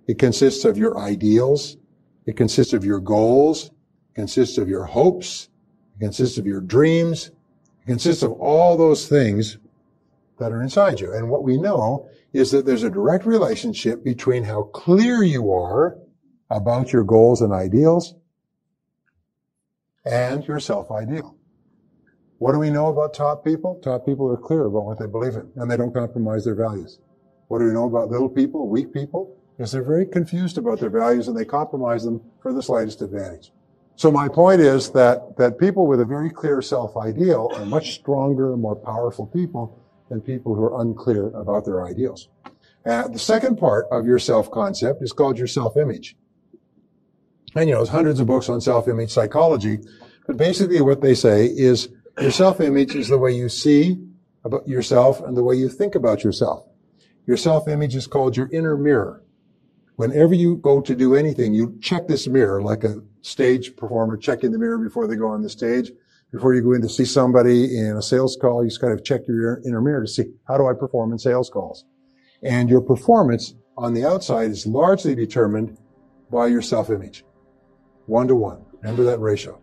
It consists of your ideals. It consists of your goals. It consists of your hopes. It consists of your dreams. It consists of all those things that are inside you. And what we know is that there's a direct relationship between how clear you are about your goals and ideals and your self-ideal. What do we know about top people? Top people are clear about what they believe in and they don't compromise their values. What do we know about little people, weak people? Because they're very confused about their values and they compromise them for the slightest advantage. So my point is that, that people with a very clear self-ideal are much stronger and more powerful people than people who are unclear about their ideals. Uh, the second part of your self-concept is called your self-image. And you know, there's hundreds of books on self-image psychology, but basically what they say is your self-image is the way you see about yourself and the way you think about yourself. Your self-image is called your inner mirror. Whenever you go to do anything, you check this mirror like a stage performer checking the mirror before they go on the stage before you go in to see somebody in a sales call, you just kind of check your inner mirror to see how do I perform in sales calls. And your performance on the outside is largely determined by your self-image. One to one. Remember that ratio.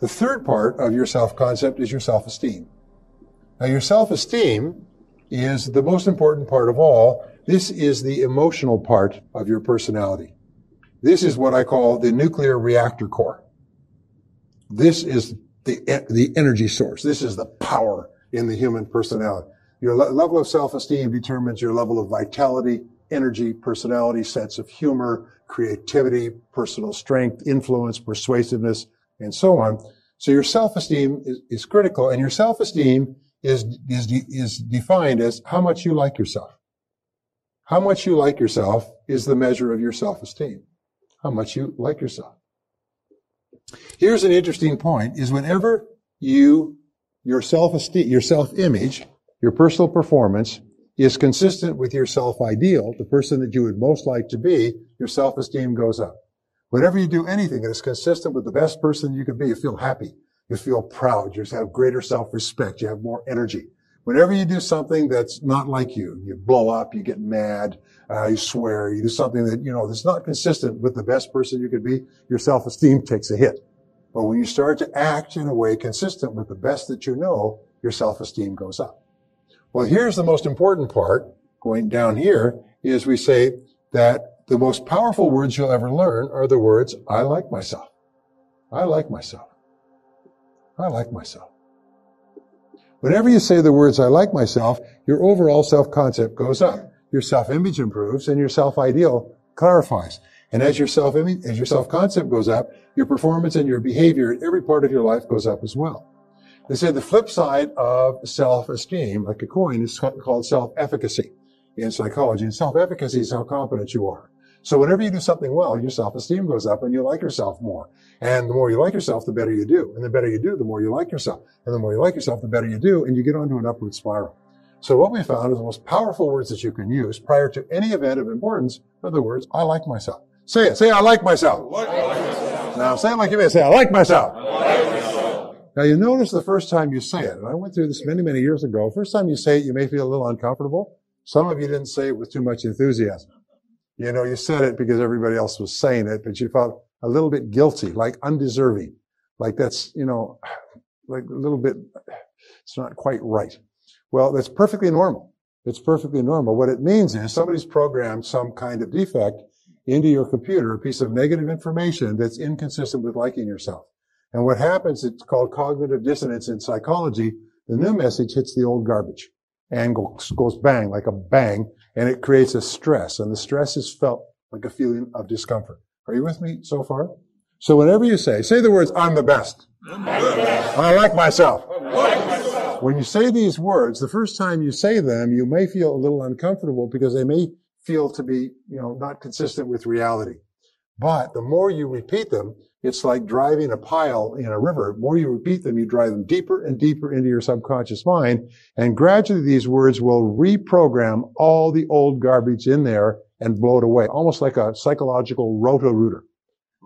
The third part of your self-concept is your self-esteem. Now your self-esteem is the most important part of all. This is the emotional part of your personality. This is what I call the nuclear reactor core. This is the, the energy source. This is the power in the human personality. Your le- level of self-esteem determines your level of vitality, energy, personality, sense of humor, creativity, personal strength, influence, persuasiveness, and so on. So your self-esteem is, is critical, and your self-esteem is, is, de- is defined as how much you like yourself. How much you like yourself is the measure of your self-esteem. How much you like yourself. Here's an interesting point is whenever you, your self-esteem, your self-image, your personal performance is consistent with your self-ideal, the person that you would most like to be, your self-esteem goes up. Whenever you do anything that is consistent with the best person you could be, you feel happy. You feel proud. You have greater self-respect. You have more energy. Whenever you do something that's not like you, you blow up, you get mad, uh, you swear, you do something that, you know, that's not consistent with the best person you could be, your self-esteem takes a hit. But when you start to act in a way consistent with the best that you know, your self-esteem goes up. Well, here's the most important part going down here is we say that the most powerful words you'll ever learn are the words, I like myself. I like myself. I like myself. Whenever you say the words, I like myself, your overall self-concept goes up. Your self-image improves and your self-ideal clarifies. And as your self-image, as your self-concept goes up, your performance and your behavior in every part of your life goes up as well. They say the flip side of self-esteem, like a coin, is called self-efficacy in psychology. And self-efficacy is how confident you are. So whenever you do something well, your self-esteem goes up and you like yourself more. And the more you like yourself, the better you do. And the better you do, the more you like yourself. And the more you like yourself, the better you do. And you get onto an upward spiral. So what we found is the most powerful words that you can use prior to any event of importance are the words, I like myself. Say it. Say, I like myself. I like myself. Now say it like you may say, I like myself. I like myself. Now you notice the first time you say it, and I went through this many, many years ago. First time you say it, you may feel a little uncomfortable. Some of you didn't say it with too much enthusiasm. You know, you said it because everybody else was saying it, but you felt a little bit guilty, like undeserving. Like that's, you know, (sighs) like a little bit, (sighs) it's not quite right. Well, that's perfectly normal. It's perfectly normal. What it means is somebody's programmed some kind of defect into your computer, a piece of negative information that's inconsistent with liking yourself. And what happens, it's called cognitive dissonance in psychology. The new message hits the old garbage and goes, bang, like a bang, and it creates a stress. And the stress is felt like a feeling of discomfort. Are you with me so far? So whenever you say, say the words, I'm the best. I'm the best. I like myself. When you say these words, the first time you say them, you may feel a little uncomfortable because they may feel to be, you know, not consistent with reality. But the more you repeat them, it's like driving a pile in a river. The more you repeat them, you drive them deeper and deeper into your subconscious mind. And gradually these words will reprogram all the old garbage in there and blow it away, almost like a psychological roto-rooter.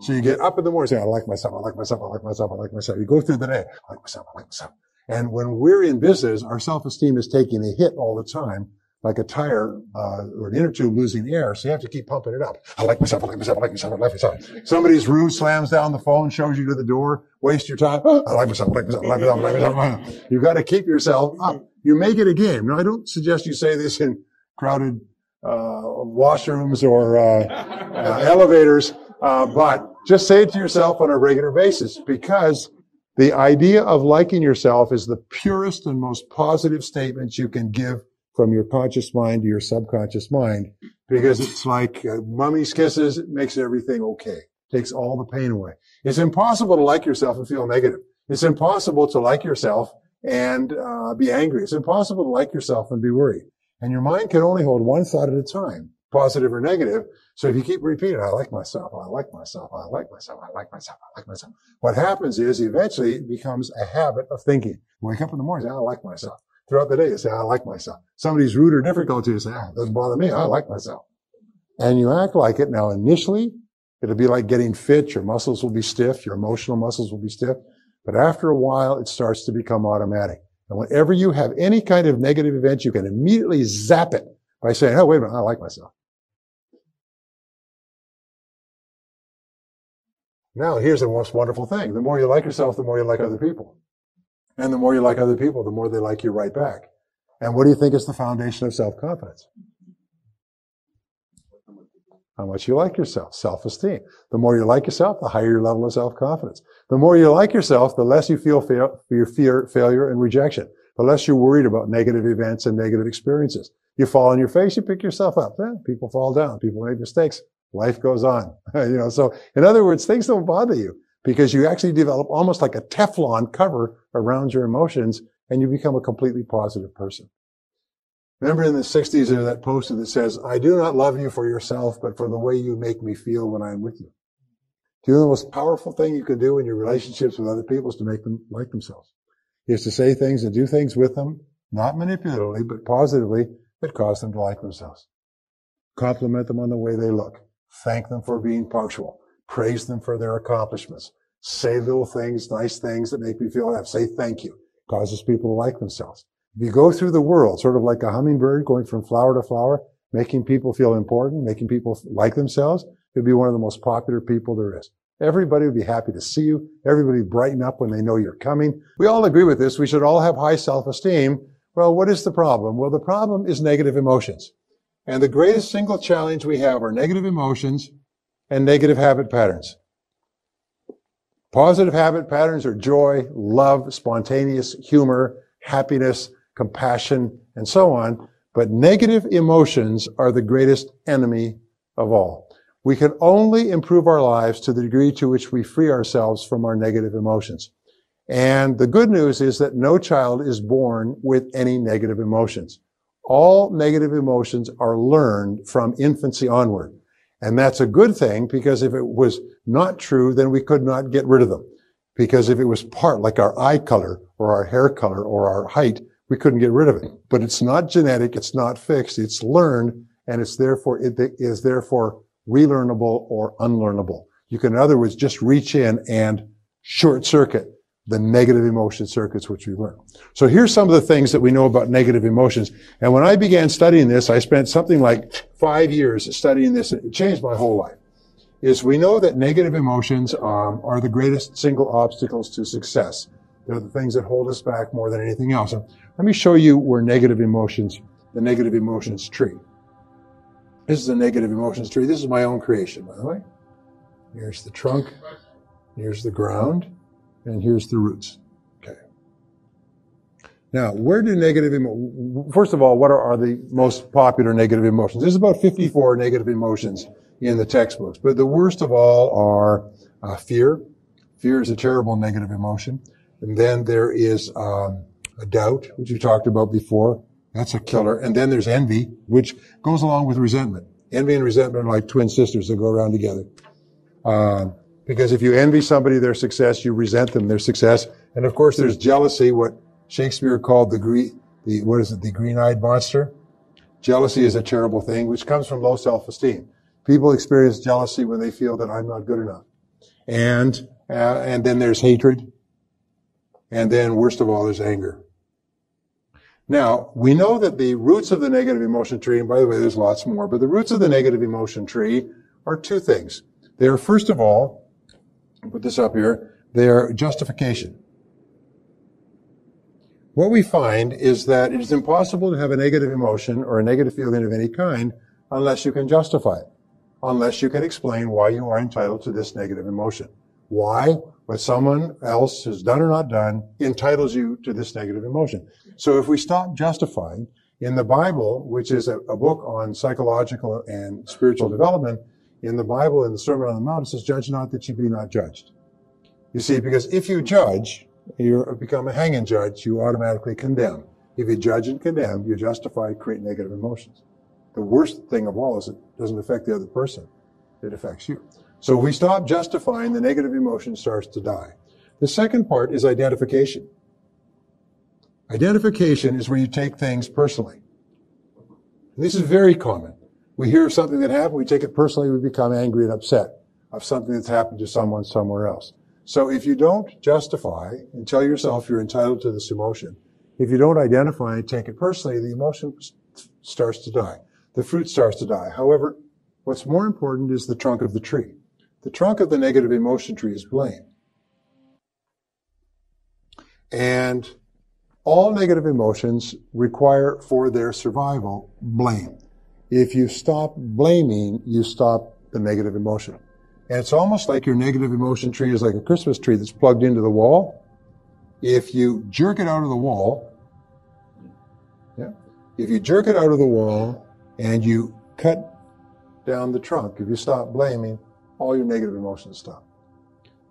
So you get up in the morning saying, I like myself, I like myself, I like myself, I like myself. You go through the day, I like myself, I like myself. And when we're in business, our self-esteem is taking a hit all the time like a tire uh, or an inner tube losing air, so you have to keep pumping it up. I like myself, I like myself, I like myself, I like myself. Somebody's rude slams down the phone, shows you to the door, waste your time. (gasps) I like myself, I like myself, I like myself, I like myself. (laughs) You've got to keep yourself up. You make it a game. Now, I don't suggest you say this in crowded uh, washrooms or uh, uh elevators, uh, but just say it to yourself on a regular basis because the idea of liking yourself is the purest and most positive statement you can give from your conscious mind to your subconscious mind because it's like uh, mummy's kisses. It makes everything okay. Takes all the pain away. It's impossible to like yourself and feel negative. It's impossible to like yourself and uh, be angry. It's impossible to like yourself and be worried. And your mind can only hold one thought at a time, positive or negative. So if you keep repeating, I like myself, I like myself, I like myself, I like myself, I like myself. What happens is eventually it becomes a habit of thinking. Wake up in the morning, I like myself throughout the day. You say, I like myself. Somebody's rude or difficult to you, say, ah, it doesn't bother me. I like myself. And you act like it. Now, initially, it'll be like getting fit. Your muscles will be stiff. Your emotional muscles will be stiff. But after a while, it starts to become automatic. And whenever you have any kind of negative event, you can immediately zap it by saying, oh, wait a minute, I like myself. Now, here's the most wonderful thing. The more you like yourself, the more you like other people. And the more you like other people, the more they like you right back. And what do you think is the foundation of self-confidence? How much you like yourself, self-esteem. The more you like yourself, the higher your level of self-confidence. The more you like yourself, the less you feel fear, fear, failure and rejection. The less you're worried about negative events and negative experiences. You fall on your face, you pick yourself up. Yeah, people fall down. People make mistakes. Life goes on. (laughs) you know, so in other words, things don't bother you because you actually develop almost like a Teflon cover around your emotions and you become a completely positive person. Remember in the 60s there that poster that says, I do not love you for yourself, but for the way you make me feel when I'm with you. Do you know the most powerful thing you can do in your relationships with other people is to make them like themselves? Is to say things and do things with them, not manipulatively, but positively, that cause them to like themselves. Compliment them on the way they look. Thank them for being punctual. Praise them for their accomplishments. Say little things, nice things that make me feel happy. Say thank you. Causes people to like themselves. If you go through the world, sort of like a hummingbird going from flower to flower, making people feel important, making people like themselves, you'd be one of the most popular people there is. Everybody would be happy to see you. Everybody brighten up when they know you're coming. We all agree with this. We should all have high self-esteem. Well, what is the problem? Well, the problem is negative emotions. And the greatest single challenge we have are negative emotions and negative habit patterns. Positive habit patterns are joy, love, spontaneous humor, happiness, compassion, and so on. But negative emotions are the greatest enemy of all. We can only improve our lives to the degree to which we free ourselves from our negative emotions. And the good news is that no child is born with any negative emotions. All negative emotions are learned from infancy onward. And that's a good thing because if it was not true, then we could not get rid of them. Because if it was part, like our eye color or our hair color or our height, we couldn't get rid of it. But it's not genetic, it's not fixed, it's learned, and it's therefore, it is therefore relearnable or unlearnable. You can, in other words, just reach in and short circuit the negative emotion circuits which we learn. So here's some of the things that we know about negative emotions. And when I began studying this, I spent something like five years studying this. It changed my whole life. Is we know that negative emotions um, are the greatest single obstacles to success. They're the things that hold us back more than anything else. And let me show you where negative emotions, the negative emotions tree. This is a negative emotions tree. This is my own creation, by the way. Here's the trunk. Here's the ground. And here's the roots. Okay. Now, where do negative emotions, first of all, what are, are the most popular negative emotions? There's about 54 negative emotions in the textbooks, but the worst of all are uh, fear. Fear is a terrible negative emotion. And then there is um, doubt, which we talked about before. That's a killer. And then there's envy, which goes along with resentment. Envy and resentment are like twin sisters that go around together. Um, because if you envy somebody their success, you resent them their success. And of course, there's jealousy, what Shakespeare called the green, the, what is it, the green-eyed monster? Jealousy is a terrible thing, which comes from low self-esteem. People experience jealousy when they feel that I'm not good enough. And, uh, and then there's hatred. And then worst of all, there's anger. Now, we know that the roots of the negative emotion tree, and by the way, there's lots more, but the roots of the negative emotion tree are two things. They are, first of all, put this up here, they are justification. What we find is that it is impossible to have a negative emotion or a negative feeling of any kind unless you can justify it, unless you can explain why you are entitled to this negative emotion. Why what someone else has done or not done entitles you to this negative emotion. So if we stop justifying in the Bible, which is a, a book on psychological and spiritual development, in the Bible, in the Sermon on the Mount, it says, judge not that you be not judged. You see, because if you judge, you become a hanging judge, you automatically condemn. If you judge and condemn, you justify, create negative emotions. The worst thing of all is it doesn't affect the other person. It affects you. So we stop justifying, the negative emotion starts to die. The second part is identification. Identification is where you take things personally. And this is very common. We hear something that happened, we take it personally, we become angry and upset of something that's happened to someone somewhere else. So if you don't justify and tell yourself you're entitled to this emotion, if you don't identify and take it personally, the emotion starts to die. The fruit starts to die. However, what's more important is the trunk of the tree. The trunk of the negative emotion tree is blame. And all negative emotions require for their survival blame. If you stop blaming, you stop the negative emotion. And it's almost like your negative emotion tree is like a Christmas tree that's plugged into the wall. If you jerk it out of the wall, yeah, if you jerk it out of the wall and you cut down the trunk, if you stop blaming, all your negative emotions stop.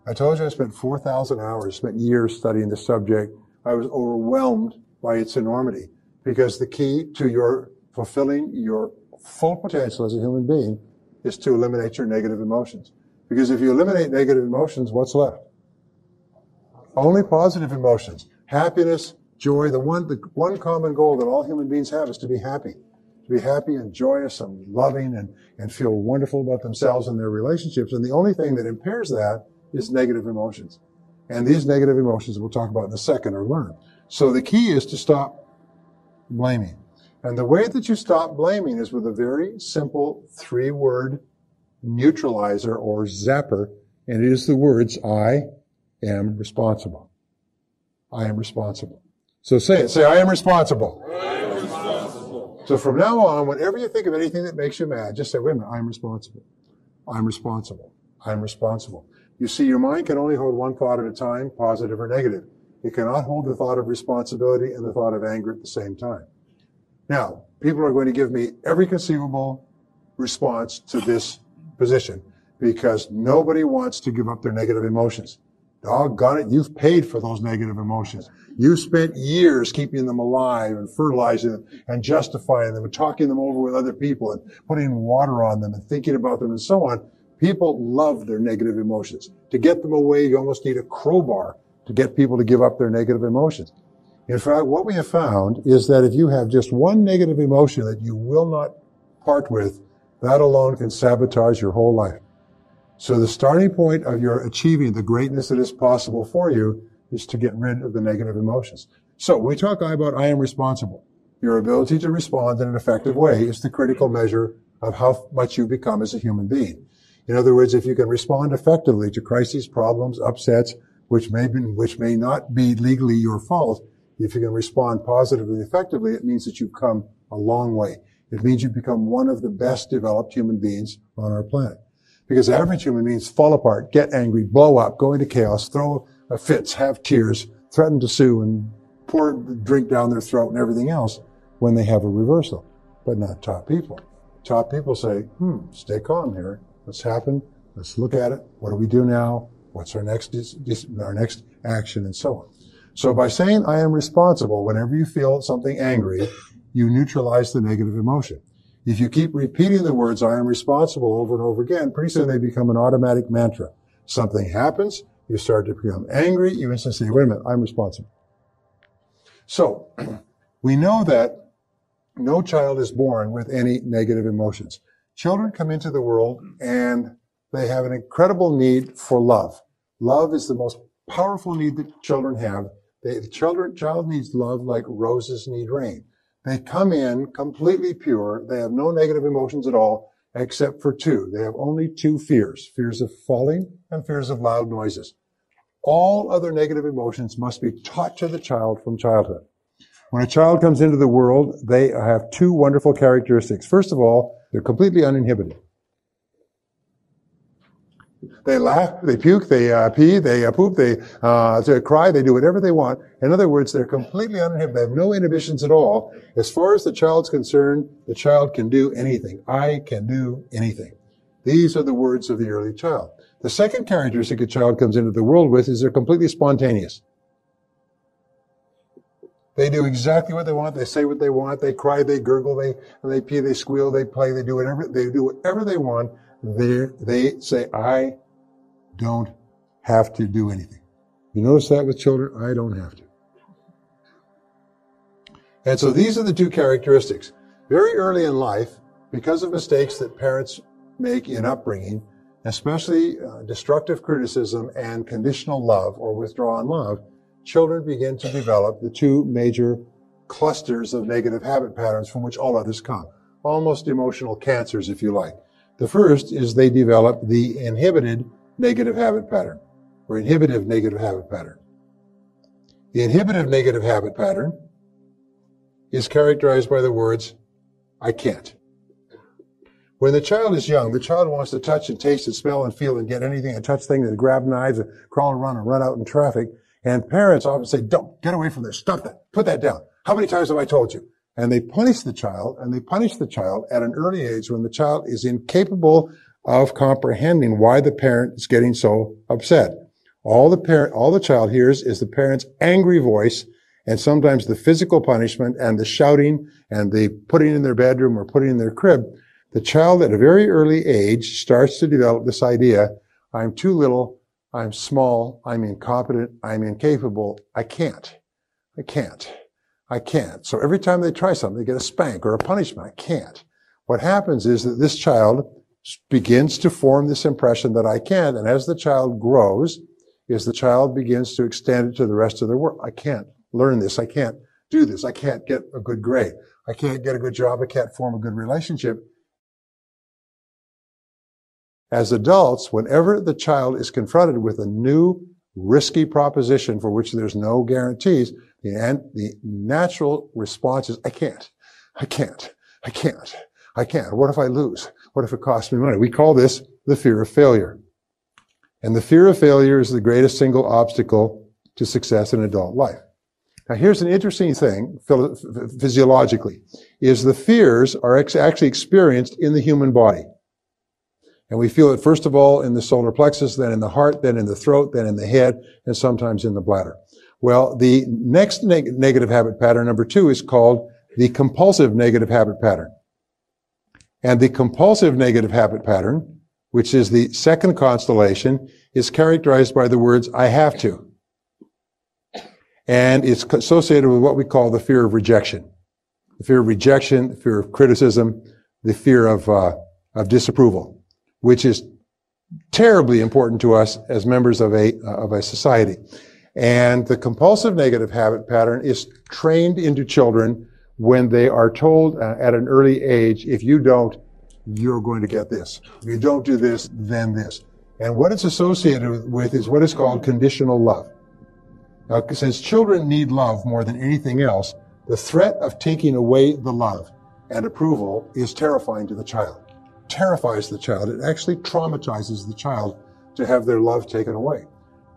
I told you I spent 4,000 hours, spent years studying the subject. I was overwhelmed by its enormity because the key to your fulfilling your full potential as a human being is to eliminate your negative emotions. Because if you eliminate negative emotions, what's left? Only positive emotions. Happiness, joy, the one, the one common goal that all human beings have is to be happy. To be happy and joyous and loving and, and feel wonderful about themselves and their relationships. And the only thing that impairs that is negative emotions. And these negative emotions we'll talk about in a second are learned. So the key is to stop blaming. And the way that you stop blaming is with a very simple three word neutralizer or zapper. And it is the words, I am responsible. I am responsible. So say it. Say, I am responsible. I am responsible. So from now on, whenever you think of anything that makes you mad, just say, wait a minute, I'm responsible. I'm responsible. I'm responsible. You see, your mind can only hold one thought at a time, positive or negative. It cannot hold the thought of responsibility and the thought of anger at the same time. Now, people are going to give me every conceivable response to this position because nobody wants to give up their negative emotions. Doggone it, you've paid for those negative emotions. You spent years keeping them alive and fertilizing them and justifying them and talking them over with other people and putting water on them and thinking about them and so on. People love their negative emotions. To get them away, you almost need a crowbar to get people to give up their negative emotions. In fact, what we have found is that if you have just one negative emotion that you will not part with, that alone can sabotage your whole life. So the starting point of your achieving the greatness that is possible for you is to get rid of the negative emotions. So we talk about I am responsible. Your ability to respond in an effective way is the critical measure of how much you become as a human being. In other words, if you can respond effectively to crises, problems, upsets, which may be, which may not be legally your fault, if you can respond positively, effectively, it means that you've come a long way. It means you've become one of the best developed human beings on our planet. Because average human beings fall apart, get angry, blow up, go into chaos, throw fits, have tears, threaten to sue, and pour drink down their throat and everything else when they have a reversal. But not top people. Top people say, hmm, stay calm here. What's happened? Let's look at it. What do we do now? What's our next, our next action and so on. So by saying I am responsible, whenever you feel something angry, you neutralize the negative emotion. If you keep repeating the words, I am responsible over and over again, pretty soon they become an automatic mantra. Something happens, you start to become angry, you instantly say, wait a minute, I'm responsible. So, (clears throat) we know that no child is born with any negative emotions. Children come into the world and they have an incredible need for love. Love is the most powerful need that children have. They, the children, child needs love like roses need rain. They come in completely pure. They have no negative emotions at all, except for two. They have only two fears, fears of falling and fears of loud noises. All other negative emotions must be taught to the child from childhood. When a child comes into the world, they have two wonderful characteristics. First of all, they're completely uninhibited. They laugh, they puke, they uh, pee, they uh, poop, they, uh, they cry, they do whatever they want. In other words, they're completely uninhibited. They have no inhibitions at all. As far as the child's concerned, the child can do anything. I can do anything. These are the words of the early child. The second characteristic a child comes into the world with is they're completely spontaneous. They do exactly what they want. They say what they want. They cry. They gurgle. They they pee. They squeal. They play. They do whatever they do whatever they want. They they say I don't have to do anything. You notice that with children? I don't have to. And so these are the two characteristics. Very early in life, because of mistakes that parents make in upbringing, especially uh, destructive criticism and conditional love or withdrawn love, children begin to develop the two major clusters of negative habit patterns from which all others come. Almost emotional cancers, if you like. The first is they develop the inhibited negative habit pattern or inhibitive negative habit pattern. The inhibitive negative habit pattern is characterized by the words, I can't. When the child is young, the child wants to touch and taste and smell and feel and get anything and touch things and grab knives and crawl run and run out in traffic. And parents often say, don't, get away from this, stop that, put that down. How many times have I told you? And they punish the child and they punish the child at an early age when the child is incapable of comprehending why the parent is getting so upset. All the parent, all the child hears is the parent's angry voice and sometimes the physical punishment and the shouting and the putting in their bedroom or putting in their crib. The child at a very early age starts to develop this idea, I'm too little, I'm small, I'm incompetent, I'm incapable, I can't. I can't. I can't. So every time they try something, they get a spank or a punishment. I can't. What happens is that this child begins to form this impression that I can't. And as the child grows, as the child begins to extend it to the rest of the world. I can't learn this. I can't do this. I can't get a good grade. I can't get a good job. I can't form a good relationship. As adults, whenever the child is confronted with a new risky proposition for which there's no guarantees, the, the natural response is, I can't. I can't. I can't. I can't. What if I lose? What if it costs me money? We call this the fear of failure. And the fear of failure is the greatest single obstacle to success in adult life. Now here's an interesting thing physiologically, is the fears are actually experienced in the human body. And we feel it first of all in the solar plexus, then in the heart, then in the throat, then in the head, and sometimes in the bladder. Well, the next neg- negative habit pattern, number two, is called the compulsive negative habit pattern. And the compulsive negative habit pattern, which is the second constellation, is characterized by the words, I have to. And it's associated with what we call the fear of rejection. The fear of rejection, the fear of criticism, the fear of, uh, of disapproval, which is terribly important to us as members of a, uh, of a society. And the compulsive negative habit pattern is trained into children when they are told uh, at an early age, if you don't, you're going to get this. If you don't do this, then this. And what it's associated with is what is called conditional love. Now, since children need love more than anything else, the threat of taking away the love and approval is terrifying to the child. Terrifies the child. It actually traumatizes the child to have their love taken away.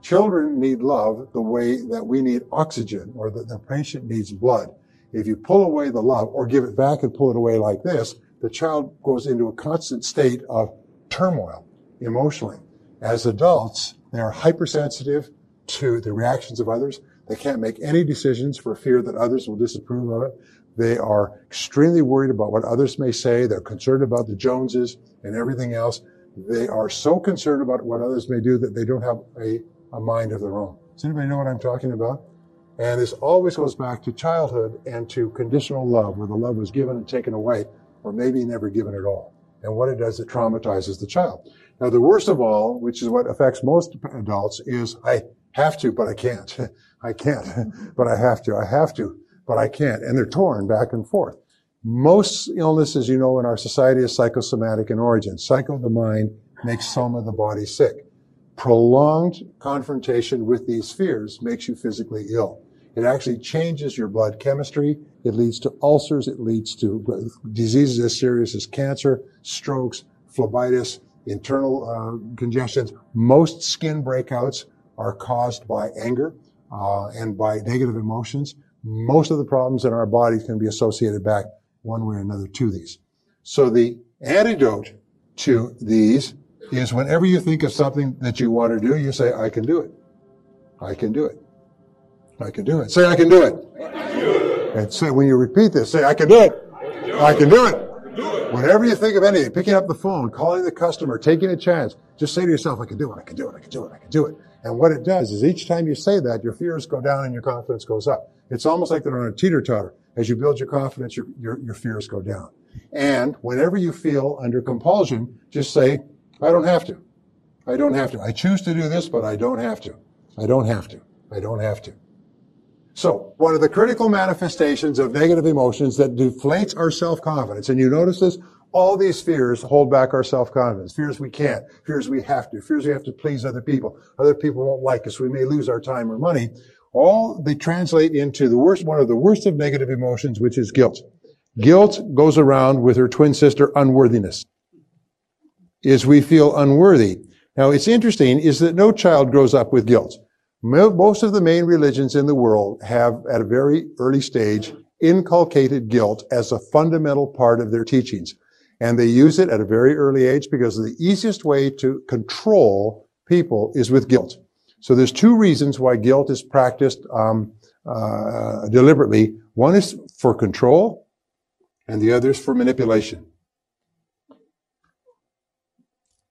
Children need love the way that we need oxygen or that the patient needs blood. If you pull away the love or give it back and pull it away like this, the child goes into a constant state of turmoil emotionally. As adults, they are hypersensitive to the reactions of others. They can't make any decisions for fear that others will disapprove of it. They are extremely worried about what others may say. They're concerned about the Joneses and everything else. They are so concerned about what others may do that they don't have a a mind of their own. Does anybody know what I'm talking about? And this always goes back to childhood and to conditional love, where the love was given and taken away, or maybe never given at all. And what it does, it traumatizes the child. Now, the worst of all, which is what affects most adults, is I have to, but I can't. (laughs) I can't, (laughs) but I have to. I have to, but I can't. And they're torn back and forth. Most illnesses, you know, in our society is psychosomatic in origin. Psycho, the mind, makes soma, the body sick prolonged confrontation with these fears makes you physically ill. It actually changes your blood chemistry. It leads to ulcers. It leads to diseases as serious as cancer, strokes, phlebitis, internal uh, congestions. Most skin breakouts are caused by anger uh, and by negative emotions. Most of the problems in our bodies can be associated back one way or another to these. So the antidote to these is whenever you think of something that you want to do, you say, I can do it. I can do it. I can do it. Say, I can do it. It. And say, when you repeat this, say, I can do it. I can do it. Whenever you think of anything, picking up the phone, calling the customer, taking a chance, just say to yourself, I can do it, I can do it, I can do it, I can do it. And what it does is each time you say that, your fears go down and your confidence goes up. It's almost like they're on a teeter-totter. As you build your confidence, your, your, your fears go down. And whenever you feel under compulsion, just say, I don't have to. I don't have to. I choose to do this, but I don't have to. I don't have to. I don't have to. So, one of the critical manifestations of negative emotions that deflates our self-confidence, and you notice this All these fears hold back our self-confidence. Fears we can't. Fears we have to. Fears we have to please other people. Other people won't like us. We may lose our time or money. All they translate into the worst, one of the worst of negative emotions, which is guilt. Guilt goes around with her twin sister unworthiness. Is we feel unworthy. Now it's interesting is that no child grows up with guilt. Most of the main religions in the world have at a very early stage inculcated guilt as a fundamental part of their teachings. And they use it at a very early age because the easiest way to control people is with guilt. So there's two reasons why guilt is practiced um, uh, deliberately. One is for control, and the other is for manipulation.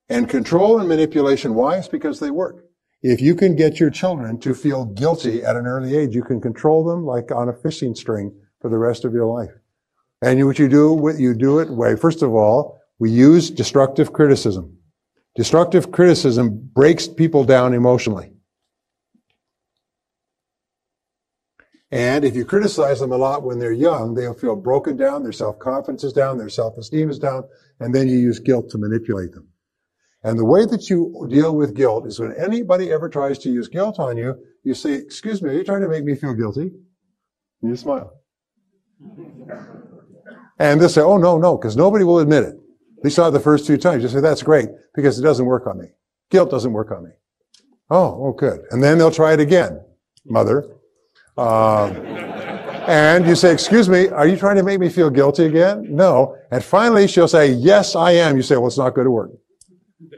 And control and manipulation, why? It's because they work. If you can get your children to feel guilty at an early age, you can control them like on a fishing string for the rest of your life. And what you do, you do it way, first of all, we use destructive criticism. Destructive criticism breaks people down emotionally. And if you criticize them a lot when they're young, they'll feel broken down, their self-confidence is down, their self-esteem is down, and then you use guilt to manipulate them. And the way that you deal with guilt is when anybody ever tries to use guilt on you, you say, excuse me, are you trying to make me feel guilty? And you smile. And they'll say, oh, no, no, because nobody will admit it. They saw it the first two times. You say, that's great, because it doesn't work on me. Guilt doesn't work on me. Oh, oh, good. And then they'll try it again, mother. Um, and you say, excuse me, are you trying to make me feel guilty again? No. And finally, she'll say, yes, I am. You say, well, it's not going to work.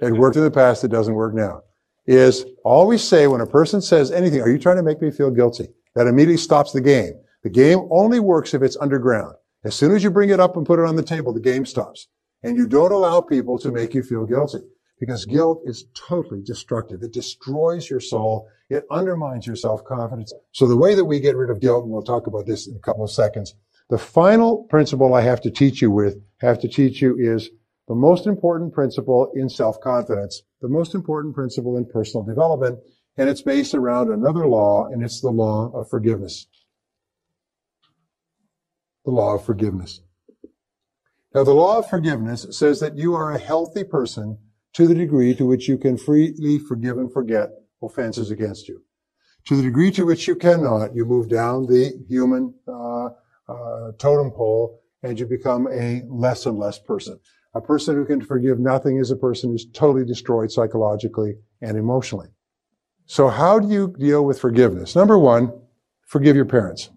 It worked in the past. It doesn't work now. Is always say when a person says anything, are you trying to make me feel guilty? That immediately stops the game. The game only works if it's underground. As soon as you bring it up and put it on the table, the game stops. And you don't allow people to make you feel guilty because guilt is totally destructive. It destroys your soul. It undermines your self-confidence. So the way that we get rid of guilt, and we'll talk about this in a couple of seconds, the final principle I have to teach you with, have to teach you is the most important principle in self-confidence, the most important principle in personal development, and it's based around another law, and it's the law of forgiveness. The law of forgiveness. Now, the law of forgiveness says that you are a healthy person to the degree to which you can freely forgive and forget offenses against you. To the degree to which you cannot, you move down the human uh, uh, totem pole and you become a less and less person. A person who can forgive nothing is a person who's totally destroyed psychologically and emotionally. So how do you deal with forgiveness? Number one, forgive your parents.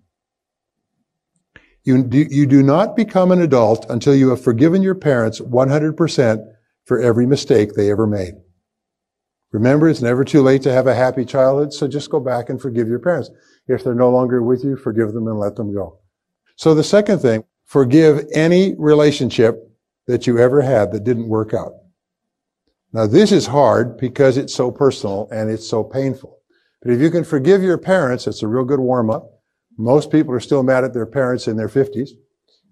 You do, you do not become an adult until you have forgiven your parents 100% for every mistake they ever made. Remember, it's never too late to have a happy childhood, so just go back and forgive your parents. If they're no longer with you, forgive them and let them go. So the second thing, forgive any relationship that you ever had that didn't work out. Now this is hard because it's so personal and it's so painful. But if you can forgive your parents, it's a real good warm up. Most people are still mad at their parents in their 50s.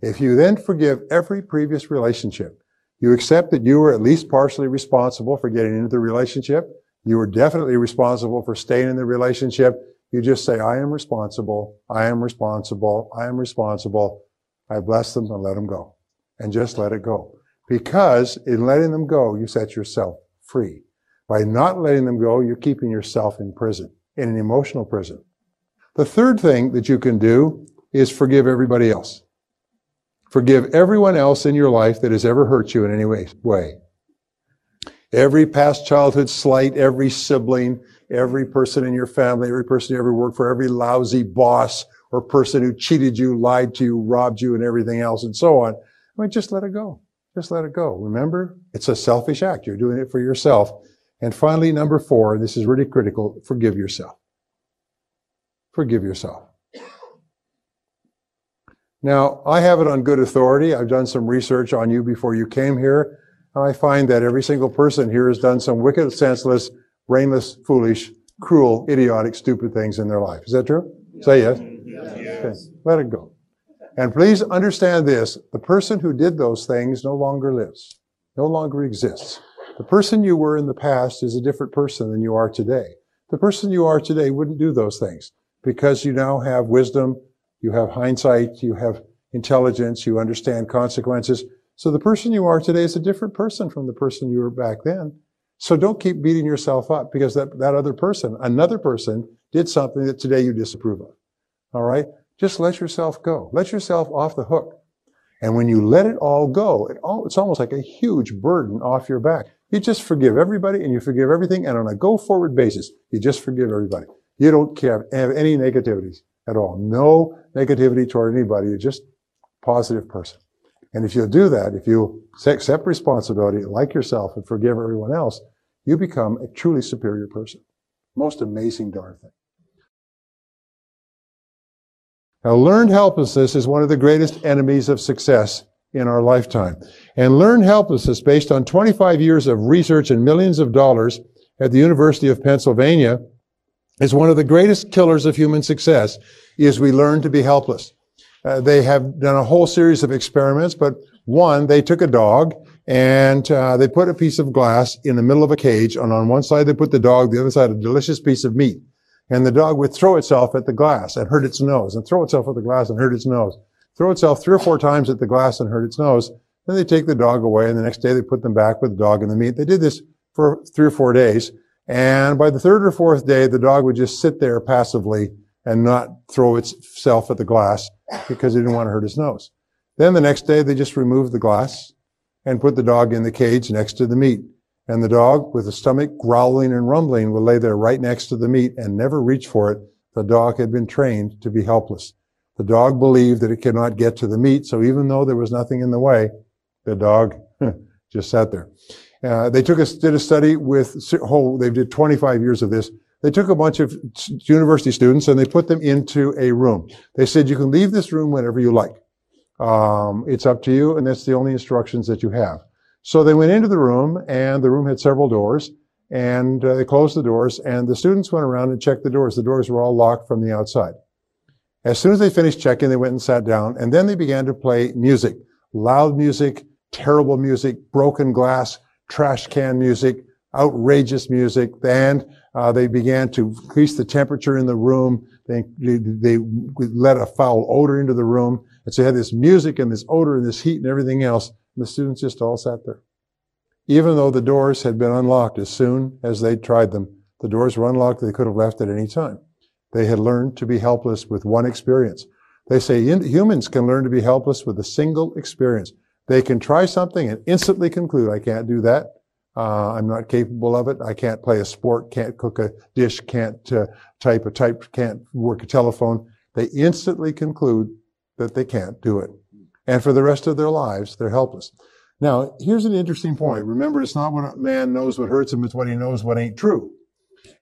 If you then forgive every previous relationship, you accept that you were at least partially responsible for getting into the relationship. You were definitely responsible for staying in the relationship. You just say, I am responsible. I am responsible. I am responsible. I bless them and let them go and just let it go. Because in letting them go, you set yourself free. By not letting them go, you're keeping yourself in prison, in an emotional prison. The third thing that you can do is forgive everybody else. Forgive everyone else in your life that has ever hurt you in any way. Every past childhood slight, every sibling, every person in your family, every person you ever worked for, every lousy boss or person who cheated you, lied to you, robbed you, and everything else, and so on. Just let it go. Just let it go. Remember, it's a selfish act. You're doing it for yourself. And finally, number four, and this is really critical, forgive yourself. Forgive yourself. Now, I have it on good authority. I've done some research on you before you came here. And I find that every single person here has done some wicked, senseless, brainless, foolish, cruel, idiotic, stupid things in their life. Is that true? Say yes. yes. Okay. Let it go. And please understand this. The person who did those things no longer lives, no longer exists. The person you were in the past is a different person than you are today. The person you are today wouldn't do those things because you now have wisdom, you have hindsight, you have intelligence, you understand consequences. So the person you are today is a different person from the person you were back then. So don't keep beating yourself up because that, that other person, another person, did something that today you disapprove of. All right? Just let yourself go. Let yourself off the hook. And when you let it all go, it all, it's almost like a huge burden off your back. You just forgive everybody and you forgive everything. And on a go forward basis, you just forgive everybody. You don't care, have any negativities at all. No negativity toward anybody. You're just a positive person. And if you do that, if you accept responsibility, like yourself, and forgive everyone else, you become a truly superior person. Most amazing darn thing. Now, learned helplessness is one of the greatest enemies of success in our lifetime. And learned helplessness, based on 25 years of research and millions of dollars at the University of Pennsylvania, is one of the greatest killers of human success, is we learn to be helpless. Uh, they have done a whole series of experiments, but one, they took a dog and uh, they put a piece of glass in the middle of a cage, and on one side they put the dog, the other side a delicious piece of meat. And the dog would throw itself at the glass and hurt its nose, and throw itself at the glass and hurt its nose. Throw itself three or four times at the glass and hurt its nose. Then they take the dog away, and the next day they put them back with the dog and the meat. They did this for three or four days. And by the third or fourth day, the dog would just sit there passively and not throw itself at the glass because it didn't want to hurt his nose. Then the next day, they just removed the glass and put the dog in the cage next to the meat. And the dog, with the stomach growling and rumbling, would lay there right next to the meat and never reach for it. The dog had been trained to be helpless. The dog believed that it could not get to the meat, so even though there was nothing in the way, the dog just sat there. Uh, they took a, did a study with whole. They did 25 years of this. They took a bunch of university students and they put them into a room. They said you can leave this room whenever you like. Um, it's up to you, and that's the only instructions that you have. So they went into the room, and the room had several doors, and uh, they closed the doors, and the students went around and checked the doors. The doors were all locked from the outside. As soon as they finished checking, they went and sat down, and then they began to play music. Loud music, terrible music, broken glass, trash can music, outrageous music, and uh, they began to increase the temperature in the room. They, they, they let a foul odor into the room. And so you had this music and this odor and this heat and everything else. And the students just all sat there. Even though the doors had been unlocked as soon as they tried them, the doors were unlocked. They could have left at any time. They had learned to be helpless with one experience. They say humans can learn to be helpless with a single experience. They can try something and instantly conclude, I can't do that. Uh, I'm not capable of it. I can't play a sport, can't cook a dish, can't uh, type a type, can't work a telephone. They instantly conclude that they can't do it. And for the rest of their lives, they're helpless. Now, here's an interesting point. Remember, it's not what a man knows what hurts him, it's what he knows what ain't true.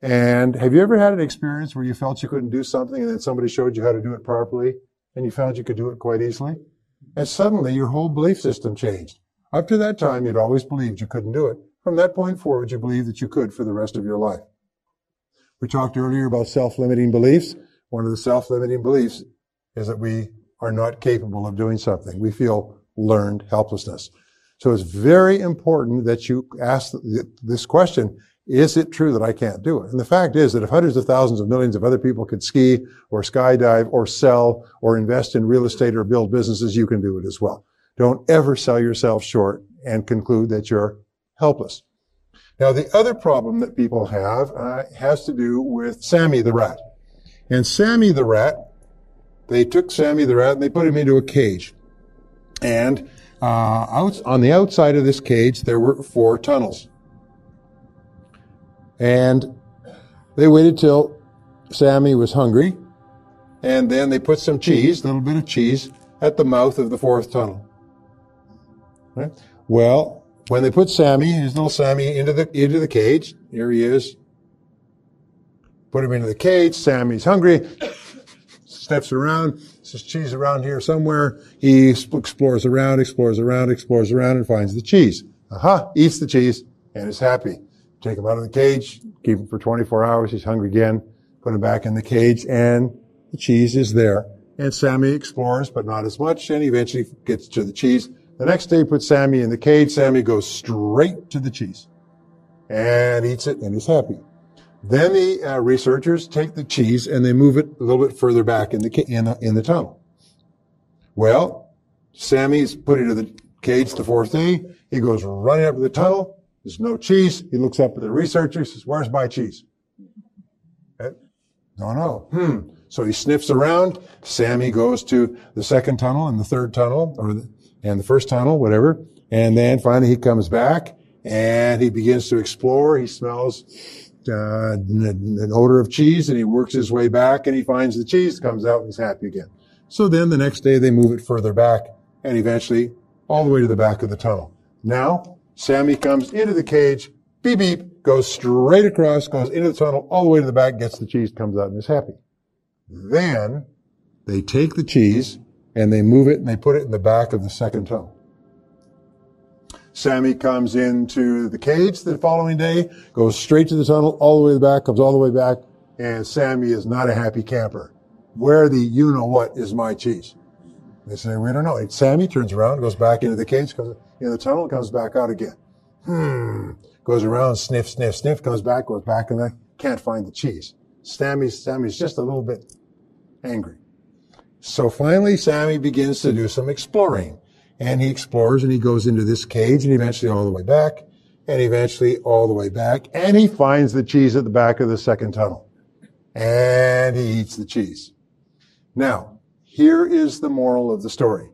And have you ever had an experience where you felt you couldn't do something and then somebody showed you how to do it properly and you found you could do it quite easily? And suddenly your whole belief system changed. Up to that time, you'd always believed you couldn't do it. From that point forward, you believed that you could for the rest of your life. We talked earlier about self-limiting beliefs. One of the self-limiting beliefs is that we are not capable of doing something. We feel learned helplessness. So it's very important that you ask this question, is it true that I can't do it? And the fact is that if hundreds of thousands of millions of other people could ski or skydive or sell or invest in real estate or build businesses, you can do it as well. Don't ever sell yourself short and conclude that you're helpless. Now, the other problem that people have uh, has to do with Sammy the rat. And Sammy the rat they took Sammy the rat and they put him into a cage. And uh, out, on the outside of this cage, there were four tunnels. And they waited till Sammy was hungry. And then they put some cheese, a little bit of cheese, at the mouth of the fourth tunnel. Right? Well, when they put Sammy, his little Sammy, into the into the cage, here he is. Put him into the cage. Sammy's hungry steps around, says cheese around here somewhere. He explores around, explores around, explores around, and finds the cheese. Aha, eats the cheese and is happy. Take him out of the cage, keep him for 24 hours. He's hungry again. Put him back in the cage and the cheese is there. And Sammy explores, but not as much, and eventually gets to the cheese. The next day, put Sammy in the cage. Sammy goes straight to the cheese and eats it and is happy. Then the uh, researchers take the cheese and they move it a little bit further back in the in the, in the tunnel. Well, Sammy's put into the cage the fourth day. He goes running up to the tunnel. There's no cheese. He looks up at the researcher. says, where's my cheese? Eh, don't. Hmm. So he sniffs around. Sammy goes to the second tunnel and the third tunnel, or the, and the first tunnel, whatever. And then finally he comes back and he begins to explore. He smells uh, an odor of cheese and he works his way back and he finds the cheese, comes out and he's happy again. So then the next day they move it further back and eventually all the way to the back of the tunnel. Now, Sammy comes into the cage, beep beep, goes straight across, goes into the tunnel, all the way to the back, gets the cheese, comes out and is happy. Then they take the cheese and they move it and they put it in the back of the second tunnel. Sammy comes into the cage the following day, goes straight to the tunnel, all the way back, comes all the way back, and Sammy is not a happy camper. Where the you know what is my cheese? They say, we don't know. And Sammy turns around, goes back into the cage, comes in the tunnel, comes back out again. Hmm. Goes around, sniff, sniff, sniff, comes back, goes back, and then can't find the cheese. Sammy, Sammy's just a little bit angry. So finally, Sammy begins to do some exploring. And he explores and he goes into this cage and eventually all the way back and eventually all the way back. And he finds the cheese at the back of the second tunnel. And he eats the cheese. Now, here is the moral of the story.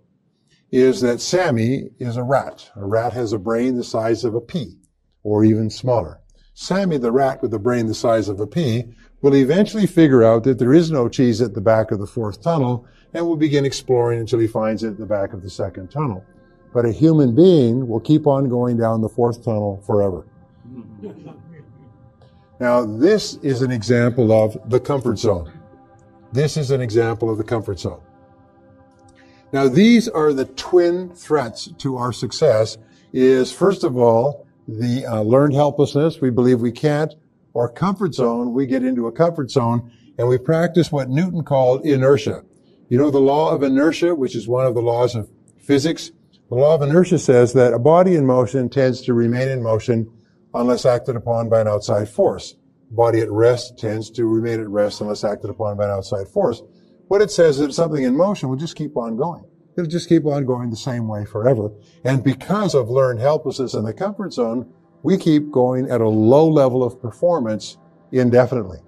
Is that Sammy is a rat. A rat has a brain the size of a pea or even smaller. Sammy the rat with a brain the size of a pea will eventually figure out that there is no cheese at the back of the fourth tunnel and will begin exploring until he finds it at the back of the second tunnel. But a human being will keep on going down the fourth tunnel forever. Now, this is an example of the comfort zone. This is an example of the comfort zone. Now, these are the twin threats to our success is first of all, the uh, learned helplessness. We believe we can't or comfort zone, we get into a comfort zone and we practice what Newton called inertia. You know the law of inertia, which is one of the laws of physics? The law of inertia says that a body in motion tends to remain in motion unless acted upon by an outside force. A body at rest tends to remain at rest unless acted upon by an outside force. What it says is that something in motion will just keep on going. It'll just keep on going the same way forever. And because of learned helplessness in the comfort zone, we keep going at a low level of performance indefinitely.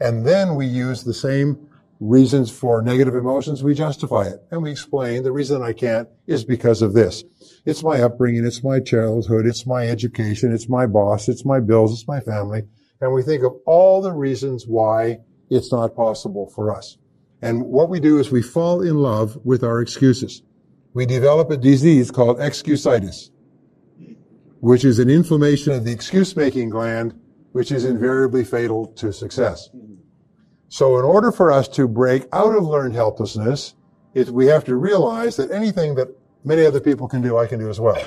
And then we use the same reasons for negative emotions, we justify it. And we explain the reason I can't is because of this. It's my upbringing, it's my childhood, it's my education, it's my boss, it's my bills, it's my family. And we think of all the reasons why it's not possible for us. And what we do is we fall in love with our excuses. We develop a disease called excusitis which is an inflammation of the excuse making gland, which is invariably fatal to success. So in order for us to break out of learned helplessness, it, we have to realize that anything that many other people can do, I can do as well.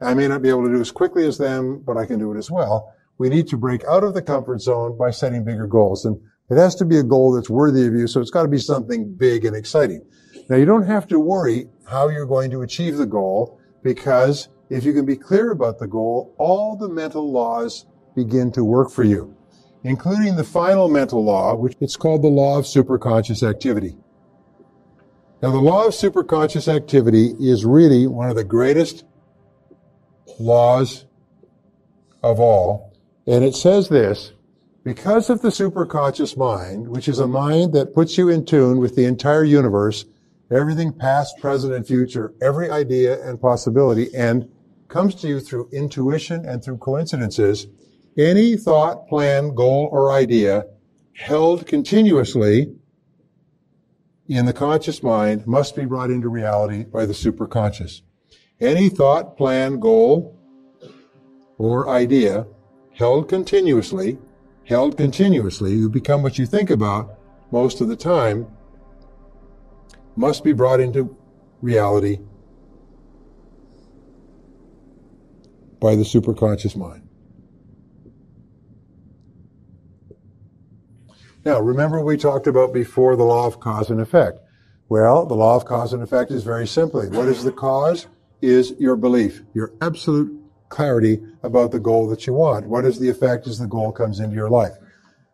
I may not be able to do as quickly as them, but I can do it as well. We need to break out of the comfort zone by setting bigger goals. And it has to be a goal that's worthy of you, so it's got to be something big and exciting. Now, you don't have to worry how you're going to achieve the goal because if you can be clear about the goal, all the mental laws begin to work for you, including the final mental law, which it's called the law of superconscious activity. Now, the law of superconscious activity is really one of the greatest laws of all. And it says this, because of the superconscious mind, which is a mind that puts you in tune with the entire universe, everything past, present, and future, every idea and possibility, and comes to you through intuition and through coincidences, any thought, plan, goal, or idea held continuously in the conscious mind must be brought into reality by the superconscious. Any thought, plan, goal, or idea held continuously, held continuously, you become what you think about most of the time, must be brought into reality by the superconscious mind. Now, remember we talked about before the law of cause and effect. Well, the law of cause and effect is very simply, what is the cause? Is your belief, your absolute clarity about the goal that you want. What is the effect as the goal comes into your life?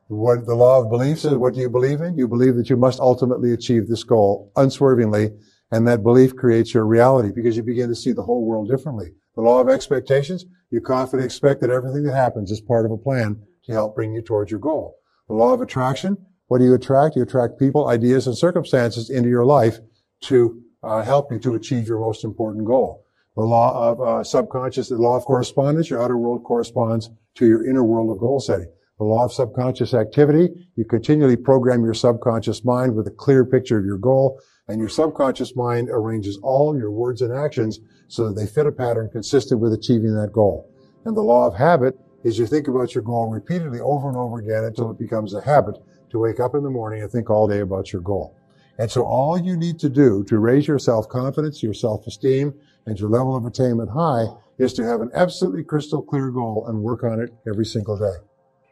What the law of belief says, what do you believe in? You believe that you must ultimately achieve this goal unswervingly And that belief creates your reality because you begin to see the whole world differently. The law of expectations, you confidently expect that everything that happens is part of a plan to help bring you towards your goal. The law of attraction, what do you attract? You attract people, ideas, and circumstances into your life to uh, help you to achieve your most important goal. The law of uh, subconscious, the law of correspondence, your outer world corresponds to your inner world of goal setting. The law of subconscious activity, you continually program your subconscious mind with a clear picture of your goal, and your subconscious mind arranges all your words and actions so that they fit a pattern consistent with achieving that goal. And the law of habit is you think about your goal repeatedly over and over again until it becomes a habit to wake up in the morning and think all day about your goal. And so all you need to do to raise your self-confidence, your self-esteem, and your level of attainment high is to have an absolutely crystal clear goal and work on it every single day.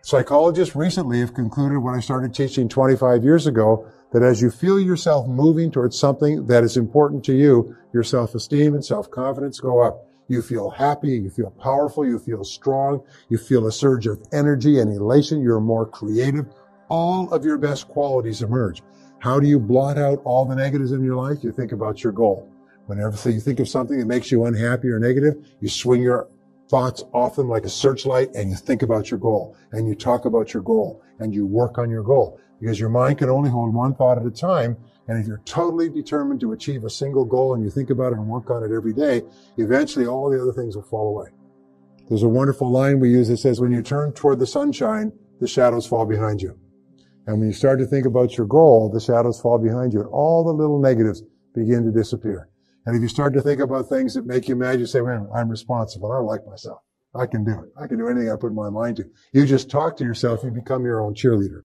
Psychologists recently have concluded when I started teaching 25 years ago that as you feel yourself moving towards something that is important to you, your self-esteem and self-confidence go up. You feel happy, you feel powerful, you feel strong, you feel a surge of energy and elation, you're more creative. All of your best qualities emerge. How do you blot out all the negatives in your life? You think about your goal. Whenever you think of something that makes you unhappy or negative, you swing your thoughts off them like a searchlight and you think about your goal and you talk about your goal and you work on your goal because your mind can only hold one thought at a time. And if you're totally determined to achieve a single goal and you think about it and work on it every day, eventually all the other things will fall away. There's a wonderful line we use that says, when you turn toward the sunshine, the shadows fall behind you. And when you start to think about your goal, the shadows fall behind you and all the little negatives begin to disappear. And if you start to think about things that make you mad, you say, I'm responsible. I like myself. I can do it. I can do anything I put my mind to. You just talk to yourself. You become your own cheerleader.